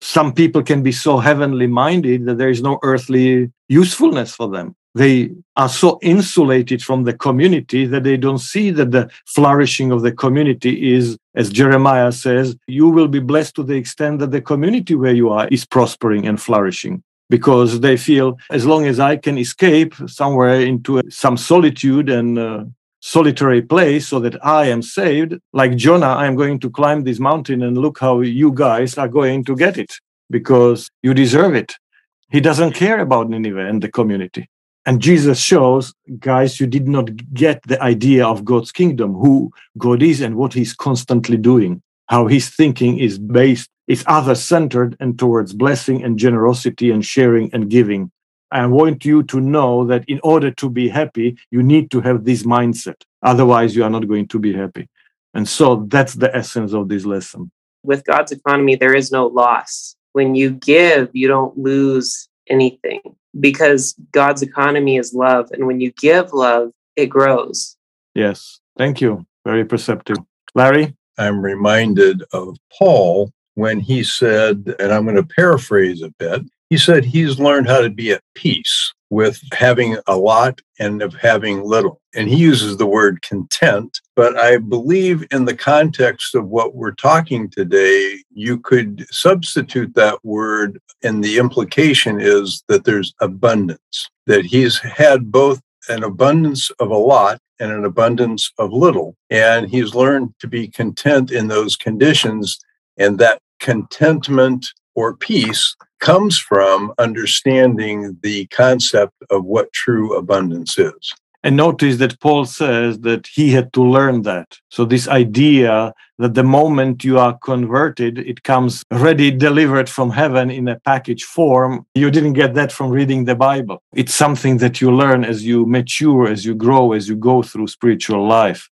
Some people can be so heavenly minded that there is no earthly usefulness for them they are so insulated from the community that they don't see that the flourishing of the community is, as Jeremiah says, you will be blessed to the extent that the community where you are is prospering and flourishing. Because they feel as long as I can escape somewhere into some solitude and uh, solitary place so that I am saved, like Jonah, I am going to climb this mountain and look how you guys are going to get it because you deserve it. He doesn't care about Nineveh and the community. And Jesus shows, guys, you did not get the idea of God's kingdom, who God is and what he's constantly doing, how his thinking is based, is other centered and towards blessing and generosity and sharing and giving. I want you to know that in order to be happy, you need to have this mindset. Otherwise, you are not going to be happy. And so that's the essence of this lesson.
With God's economy, there is no loss. When you give, you don't lose anything because God's economy is love. And when you give love, it grows.
Yes. Thank you. Very perceptive. Larry?
I'm reminded of Paul when he said, and I'm going to paraphrase a bit, he said he's learned how to be at peace with having a lot and of having little. And he uses the word content, but I believe in the context of what we're talking today, you could substitute that word, and the implication is that there's abundance, that he's had both an abundance of a lot and an abundance of little. And he's learned to be content in those conditions. And that contentment or peace comes from understanding the concept of what true abundance is.
And notice that Paul says that he had to learn that. So, this idea that the moment you are converted, it comes ready, delivered from heaven in a package form, you didn't get that from reading the Bible. It's something that you learn as you mature, as you grow, as you go through spiritual life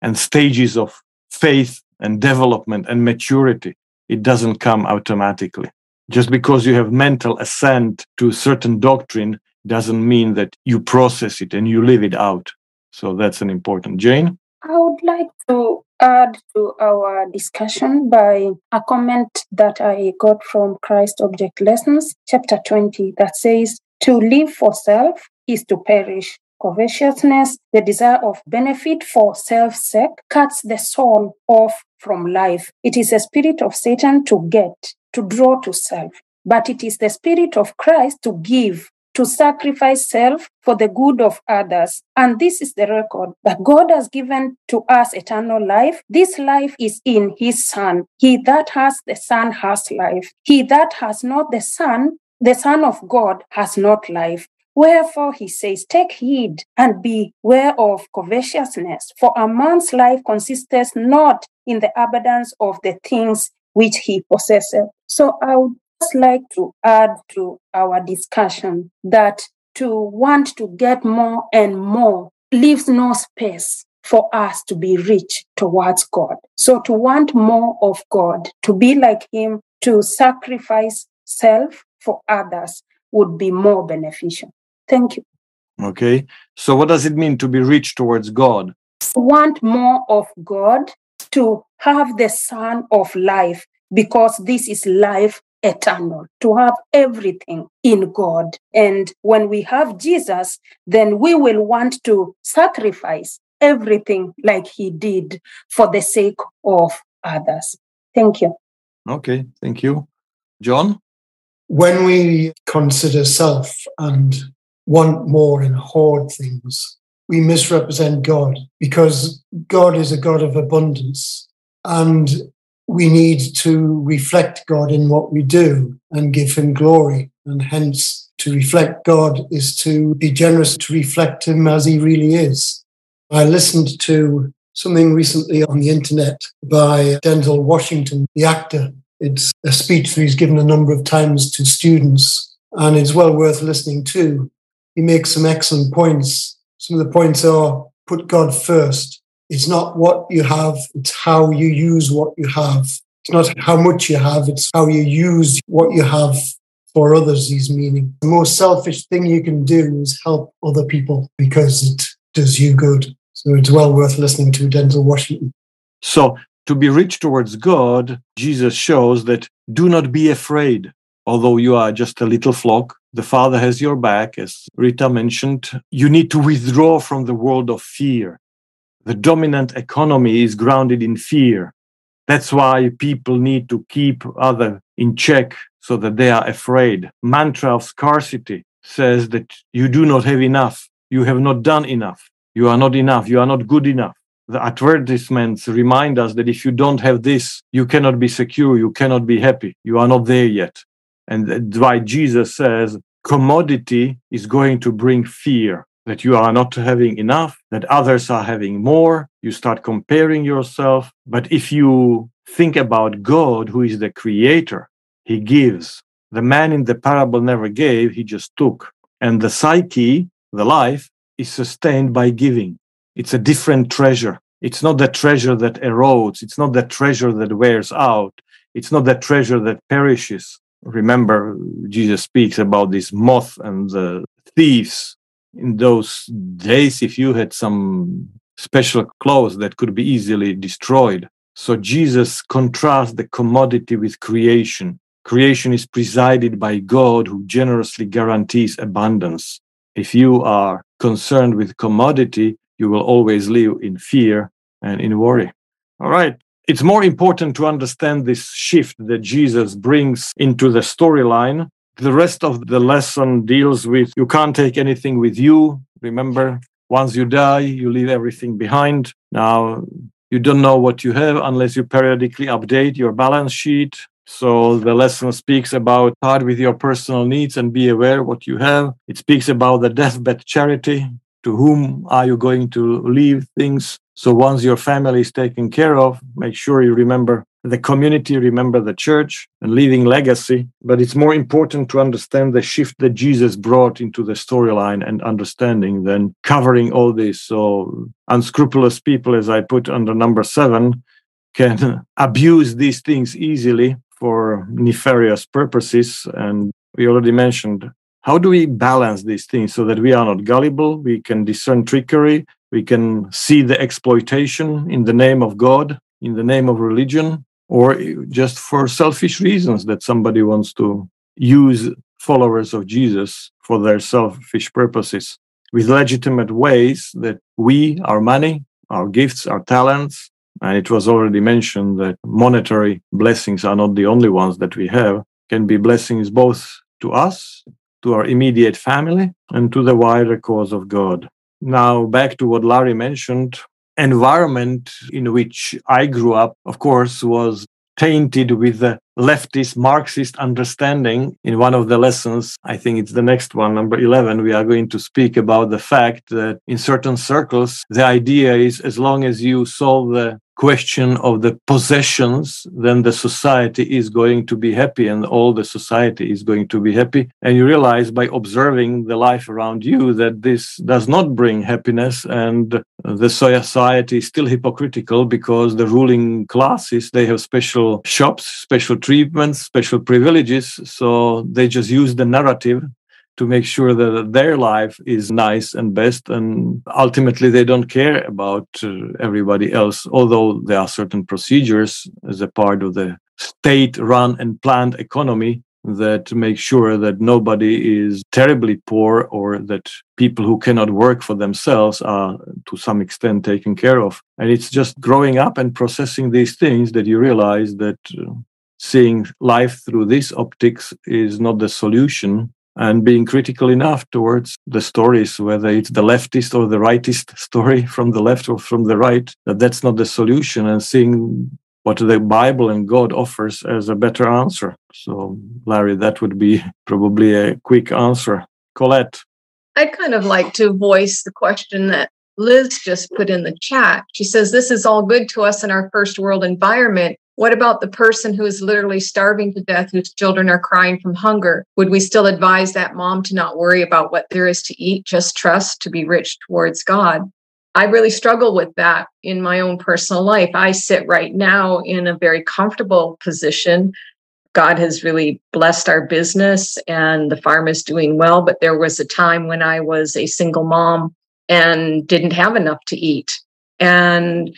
and stages of faith and development and maturity. It doesn't come automatically. Just because you have mental assent to a certain doctrine doesn't mean that you process it and you live it out. So that's an important. Jane?
I would like to add to our discussion by a comment that I got from Christ Object Lessons, chapter 20, that says, To live for self is to perish. Covetousness, the desire of benefit for self's sake, cuts the soul off from life. It is a spirit of Satan to get, to draw to self. But it is the spirit of Christ to give, to sacrifice self for the good of others. And this is the record that God has given to us eternal life. This life is in his Son. He that has the Son has life. He that has not the Son, the Son of God, has not life. Wherefore he says, Take heed and beware of covetousness, for a man's life consisteth not in the abundance of the things which he possesses. So I would just like to add to our discussion that to want to get more and more leaves no space for us to be rich towards God. So to want more of God, to be like Him, to sacrifice self for others would be more beneficial. Thank you.
Okay. So, what does it mean to be rich towards God?
To want more of God to have the Son of life because this is life eternal, to have everything in God. And when we have Jesus, then we will want to sacrifice everything like he did for the sake of others. Thank you.
Okay, thank you. John?
When we consider self and want more and hoard things, we misrepresent God because God is a God of abundance. And we need to reflect God in what we do and give Him glory. And hence, to reflect God is to be generous, to reflect Him as He really is. I listened to something recently on the internet by Denzel Washington, the actor. It's a speech that he's given a number of times to students, and it's well worth listening to. He makes some excellent points. Some of the points are put God first, it's not what you have, it's how you use what you have. It's not how much you have, it's how you use what you have for others, he's meaning. The most selfish thing you can do is help other people because it does you good. So it's well worth listening to Denzel Washington.
So, to be rich towards God, Jesus shows that do not be afraid. Although you are just a little flock, the Father has your back, as Rita mentioned. You need to withdraw from the world of fear the dominant economy is grounded in fear. That's why people need to keep other in check so that they are afraid. Mantra of scarcity says that you do not have enough. You have not done enough. You are not enough. You are not good enough. The advertisements remind us that if you don't have this, you cannot be secure. You cannot be happy. You are not there yet. And that's why Jesus says commodity is going to bring fear that you are not having enough, that others are having more. You start comparing yourself. But if you think about God, who is the creator, he gives. The man in the parable never gave, he just took. And the psyche, the life, is sustained by giving. It's a different treasure. It's not the treasure that erodes. It's not the treasure that wears out. It's not the treasure that perishes. Remember, Jesus speaks about this moth and the thieves in those days if you had some special clothes that could be easily destroyed. So Jesus contrasts the commodity with creation. Creation is presided by God who generously guarantees abundance. If you are concerned with commodity, you will always live in fear and in worry. All right. It's more important to understand this shift that Jesus brings into the storyline the rest of the lesson deals with you can't take anything with you. Remember, once you die, you leave everything behind. Now, you don't know what you have unless you periodically update your balance sheet. So the lesson speaks about part with your personal needs and be aware what you have. It speaks about the deathbed charity. to whom are you going to leave things. So once your family is taken care of, make sure you remember the community, remember the church, and leaving legacy. But it's more important to understand the shift that Jesus brought into the storyline and understanding than covering all this. So unscrupulous people, as I put under number seven, can abuse these things easily for nefarious purposes. And we already mentioned how do we balance these things so that we are not gullible, we can discern trickery, we can see the exploitation in the name of God, in the name of religion, or just for selfish reasons that somebody wants to use followers of Jesus for their selfish purposes with legitimate ways that we, our money, our gifts, our talents, and it was already mentioned that monetary blessings are not the only ones that we have, can be blessings both to us, to our immediate family, and to the wider cause of God. Now, back to what Larry mentioned environment in which I grew up, of course, was tainted with the leftist Marxist understanding. In one of the lessons, I think it's the next one, number 11, we are going to speak about the fact that in certain circles, the idea is as long as you solve the question of the possessions, then the society is going to be happy and all the society is going to be happy. And you realize by observing the life around you that this does not bring happiness and the society is still hypocritical because the ruling classes, they have special shops, special treatments, special privileges. So they just use the narrative to make sure that their life is nice and best and ultimately they don't care about uh, everybody else although there are certain procedures as a part of the state run and planned economy that make sure that nobody is terribly poor or that people who cannot work for themselves are to some extent taken care of. And it's just growing up and processing these things that you realize that uh, seeing life through these optics is not the solution and being critical enough towards the stories, whether it's the leftist or the rightist story from the left or from the right, that that's not the solution, and seeing what the Bible and God offers as a better answer. So, Larry, that would be probably a quick answer. Colette.
I'd kind of like to voice the question that Liz just put in the chat. She says, This is all good to us in our first world environment, what about the person who is literally starving to death, whose children are crying from hunger? Would we still advise that mom to not worry about what there is to eat, just trust to be rich towards God? I really struggle with that in my own personal life. I sit right now in a very comfortable position. God has really blessed our business and the farm is doing well. But there was a time when I was a single mom and didn't have enough to eat. And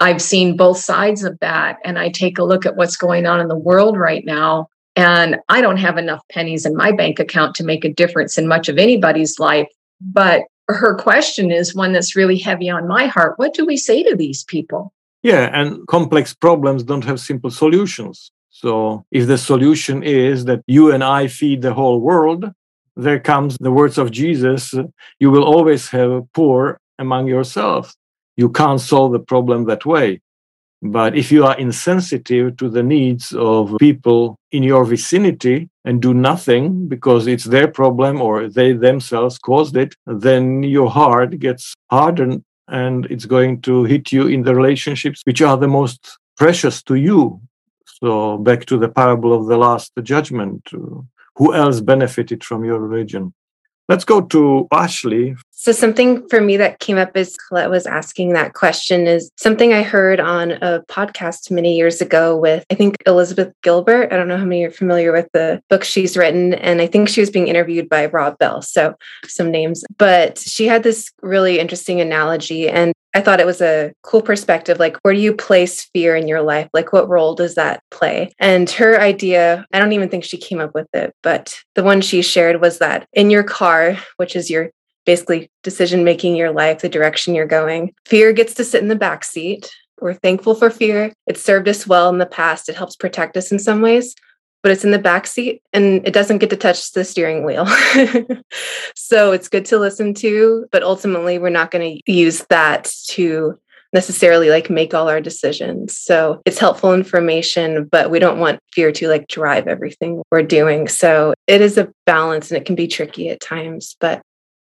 I've seen both sides of that. And I take a look at what's going on in the world right now. And I don't have enough pennies in my bank account to make a difference in much of anybody's life. But her question is one that's really heavy on my heart. What do we say to these people?
Yeah, and complex problems don't have simple solutions. So if the solution is that you and I feed the whole world, there comes the words of Jesus you will always have poor among yourselves you can't solve the problem that way. But if you are insensitive to the needs of people in your vicinity and do nothing because it's their problem or they themselves caused it, then your heart gets hardened and it's going to hit you in the relationships which are the most precious to you. So, back to the parable of the last judgment who else benefited from your religion? Let's go to Ashley.
So, something for me that came up as Colette was asking that question is something I heard on a podcast many years ago with, I think, Elizabeth Gilbert. I don't know how many are familiar with the book she's written. And I think she was being interviewed by Rob Bell. So, some names. But she had this really interesting analogy. And I thought it was a cool perspective. Like, where do you place fear in your life? Like, what role does that play? And her idea, I don't even think she came up with it, but the one she shared was that in your car, which is your basically decision making your life, the direction you're going, fear gets to sit in the back seat. We're thankful for fear. It served us well in the past. It helps protect us in some ways but it's in the back seat and it doesn't get to touch the steering wheel. so it's good to listen to, but ultimately we're not going to use that to necessarily like make all our decisions. So it's helpful information, but we don't want fear to like drive everything we're doing. So it is a balance and it can be tricky at times, but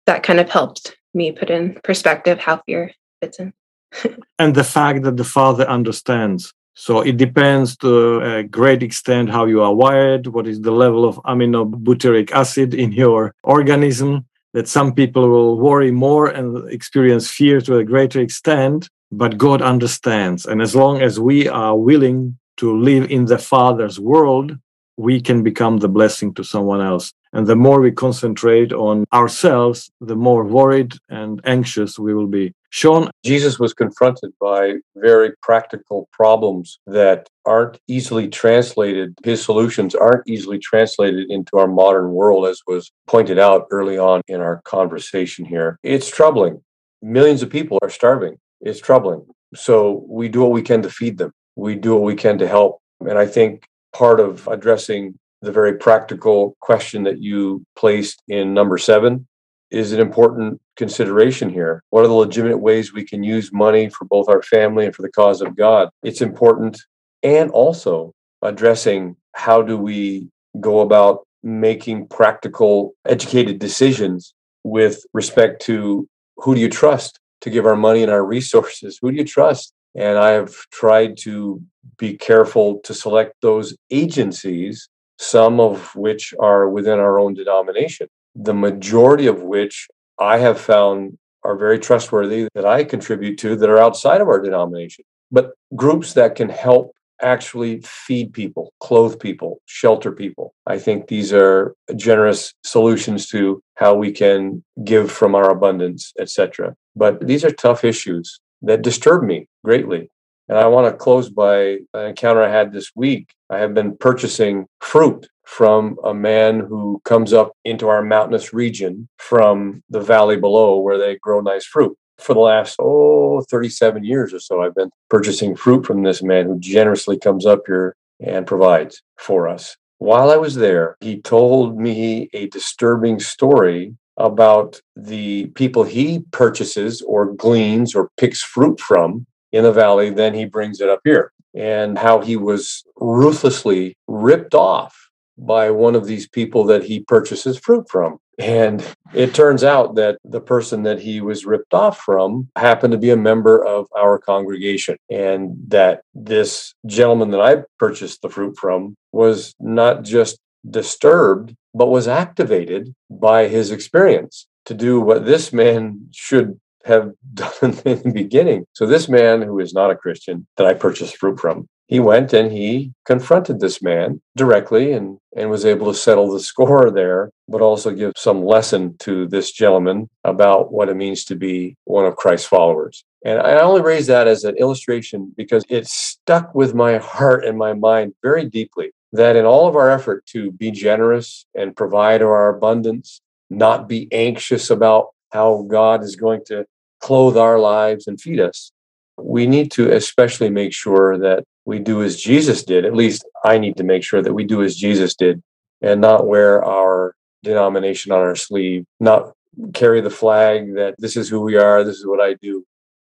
that kind of helped me put in perspective how fear fits in.
and the fact that the father understands. So it depends to a great extent how you are wired, what is the level of aminobutyric acid in your organism, that some people will worry more and experience fear to a greater extent, but God understands. And as long as we are willing to live in the Father's world, we can become the blessing to someone else. And the more we concentrate on ourselves, the more worried and anxious we will be. Sean?
Jesus was confronted by very practical problems that aren't easily translated. His solutions aren't easily translated into our modern world, as was pointed out early on in our conversation here. It's troubling. Millions of people are starving. It's troubling. So we do what we can to feed them, we do what we can to help. And I think part of addressing the very practical question that you placed in number seven is an important consideration here. What are the legitimate ways we can use money for both our family and for the cause of God? It's important. And also addressing how do we go about making practical, educated decisions with respect to who do you trust to give our money and our resources? Who do you trust? And I have tried to be careful to select those agencies, some of which are within our own denomination, the majority of which I have found are very trustworthy that I contribute to that are outside of our denomination, but groups that can help actually feed people, clothe people, shelter people. I think these are generous solutions to how we can give from our abundance, etc. But these are tough issues that disturb me greatly. And I want to close by an encounter I had this week. I have been purchasing fruit from a man who comes up into our mountainous region from the valley below where they grow nice fruit. For the last, oh, 37 years or so, I've been purchasing fruit from this man who generously comes up here and provides for us. While I was there, he told me a disturbing story about the people he purchases or gleans or picks fruit from in the valley, then he brings it up here. And how he was ruthlessly ripped off by one of these people that he purchases fruit from. And it turns out that the person that he was ripped off from happened to be a member of our congregation. And that this gentleman that I purchased the fruit from was not just disturbed, but was activated by his experience to do what this man should have done in the beginning. So, this man who is not a Christian that I purchased fruit from, he went and he confronted this man directly and, and was able to settle the score there, but also give some lesson to this gentleman about what it means to be one of Christ's followers. And I only raise that as an illustration because it stuck with my heart and my mind very deeply that in all of our effort to be generous and provide our abundance, not be anxious about how God is going to clothe our lives and feed us, we need to especially make sure that we do as Jesus did. At least I need to make sure that we do as Jesus did and not wear our denomination on our sleeve, not carry the flag that this is who we are, this is what I do,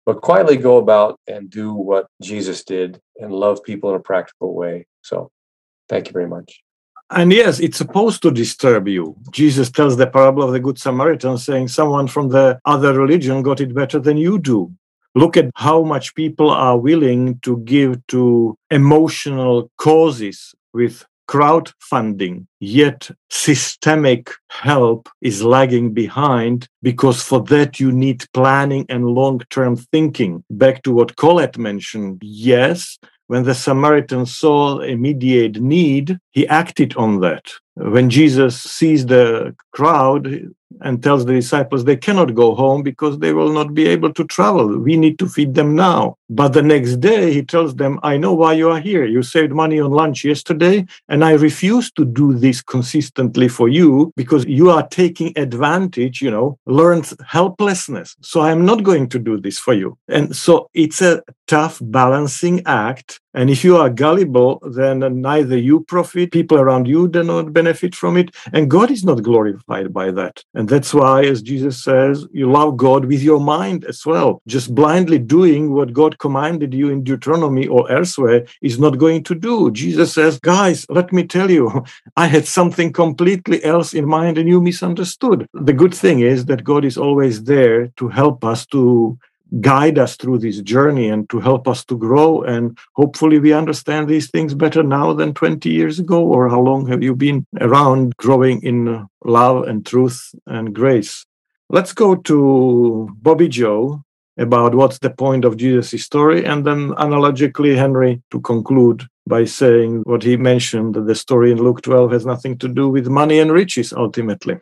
but quietly go about and do what Jesus did and love people in a practical way. So thank you very much.
And yes, it's supposed to disturb you. Jesus tells the parable of the Good Samaritan, saying, Someone from the other religion got it better than you do. Look at how much people are willing to give to emotional causes with crowdfunding, yet systemic help is lagging behind because for that you need planning and long term thinking. Back to what Colette mentioned, yes, when the Samaritan saw immediate need, he acted on that. When Jesus sees the crowd, and tells the disciples they cannot go home because they will not be able to travel. We need to feed them now. But the next day, he tells them, I know why you are here. You saved money on lunch yesterday, and I refuse to do this consistently for you because you are taking advantage, you know, learned helplessness. So I'm not going to do this for you. And so it's a tough balancing act And if you are gullible, then neither you profit, people around you do not benefit from it, and God is not glorified by that. And that's why, as Jesus says, you love God with your mind as well. Just blindly doing what God commanded you in Deuteronomy or elsewhere is not going to do. Jesus says, guys, let me tell you, I had something completely else in mind and you misunderstood. The good thing is that God is always there to help us to guide us through this journey and to help us to grow. And hopefully, we understand these things better now than 20 years ago. Or how long have you been around growing in love and truth and grace? Let's go to Bobby Joe about what's the point of Jesus' story, and then analogically, Henry, to conclude by saying what he mentioned that the story in Luke 12 has nothing to do with money and riches ultimately.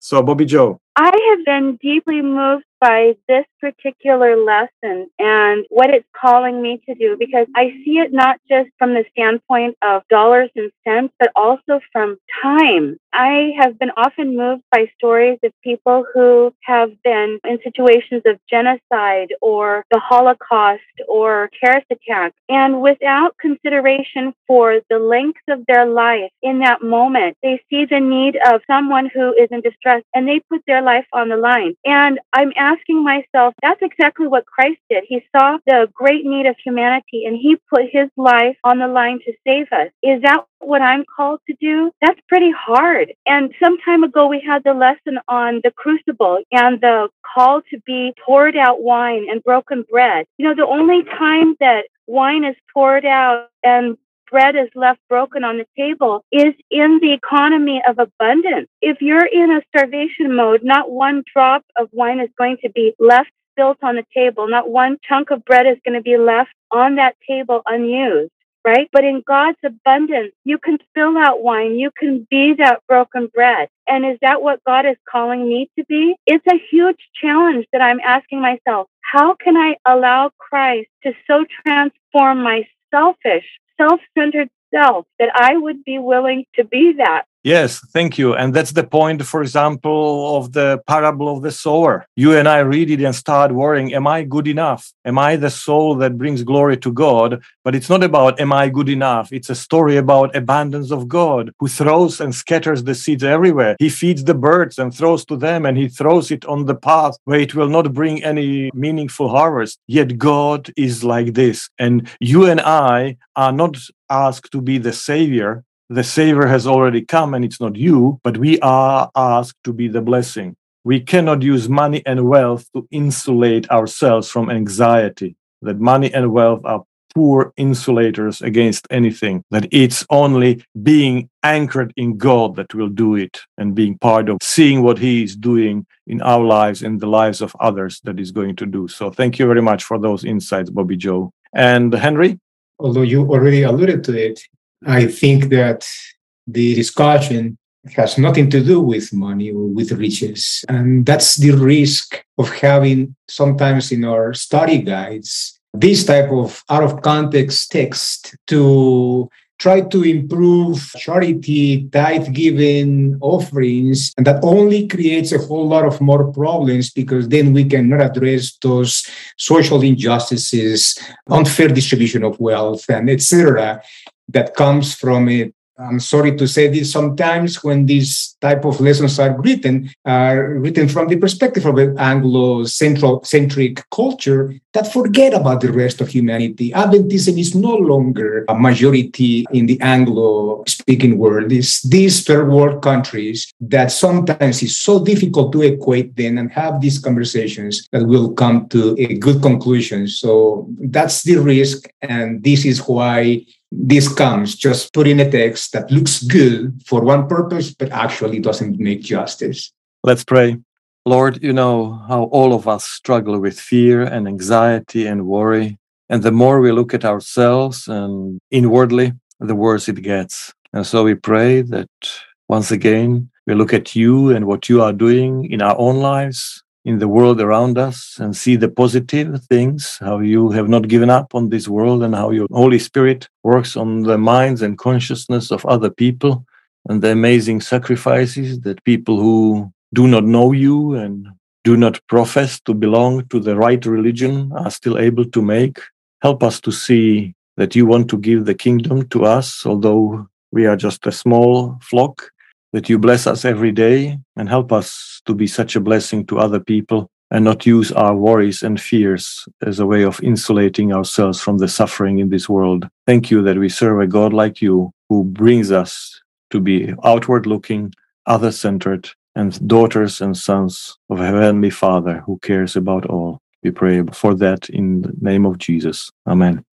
So, Bobby Joe.
I have been deeply moved by this particular lesson and what it's calling me to do because I see it not just from the standpoint of dollars and cents, but also from time. I have been often moved by stories of people who have been in situations of genocide or the Holocaust or terrorist attacks. And without consideration for the length of their life in that moment, they see the need of someone who is in distress and they put their life on the line. And I'm asking myself, that's exactly what Christ did. He saw the great need of humanity and he put his life on the line to save us. Is that what I'm called to do? That's pretty hard. And some time ago, we had the lesson on the crucible and the call to be poured out wine and broken bread. You know, the only time that wine is poured out and bread is left broken on the table is in the economy of abundance. If you're in a starvation mode, not one drop of wine is going to be left spilt on the table. Not one chunk of bread is going to be left on that table unused. Right? But in God's abundance, you can spill out wine. You can be that broken bread. And is that what God is calling me to be? It's a huge challenge that I'm asking myself. How can I allow Christ to so transform my selfish self centered self that I would be willing to be that.
Yes, thank you. And that's the point, for example, of the parable of the sower. You and I read it and start worrying Am I good enough? Am I the soul that brings glory to God? But it's not about Am I good enough? It's a story about abundance of God who throws and scatters the seeds everywhere. He feeds the birds and throws to them, and he throws it on the path where it will not bring any meaningful harvest. Yet God is like this. And you and I are not asked to be the savior the Savior has already come and it's not you, but we are asked to be the blessing. We cannot use money and wealth to insulate ourselves from anxiety. That money and wealth are poor insulators against anything, that it's only being anchored in God that will do it and being part of seeing what He is doing in our lives and the lives of others that is going to do. So thank you very much for those insights, Bobby Joe. And Henry?
Although you already alluded to it, I think that the discussion has nothing to do with money or with riches. And that's the risk of having sometimes in our study guides this type of out of context text to try to improve charity, tithe giving, offerings, and that only creates a whole lot of more problems because then we cannot address those social injustices, unfair distribution of wealth, and etc that comes from it. I'm sorry to say this sometimes when these type of lessons are written, are written from the perspective of an Anglo-centric culture that forget about the rest of humanity. Adventism is no longer a majority in the Anglo-speaking world. It's these third world countries that sometimes is so difficult to equate them and have these conversations that will come to a good conclusion. So that's the risk. And this is why this comes just put in a text that looks good for one purpose, but actually doesn't make justice.
Let's pray. Lord, you know how all of us struggle with fear and anxiety and worry. And the more we look at ourselves and inwardly, the worse it gets. And so we pray that once again, we look at you and what you are doing in our own lives, in the world around us and see the positive things, how you have not given up on this world and how your Holy Spirit works on the minds and consciousness of other people and the amazing sacrifices that people who do not know you and do not profess to belong to the right religion are still able to make. Help us to see that you want to give the kingdom to us, although we are just a small flock, that you bless us every day and help us to be such a blessing to other people and not use our worries and fears as a way of insulating ourselves from the suffering in this world. Thank you that we serve a God like you who brings us to be outward looking, other centered, and daughters and sons of a Heavenly Father who cares about all. We pray for that in the name of Jesus. Amen.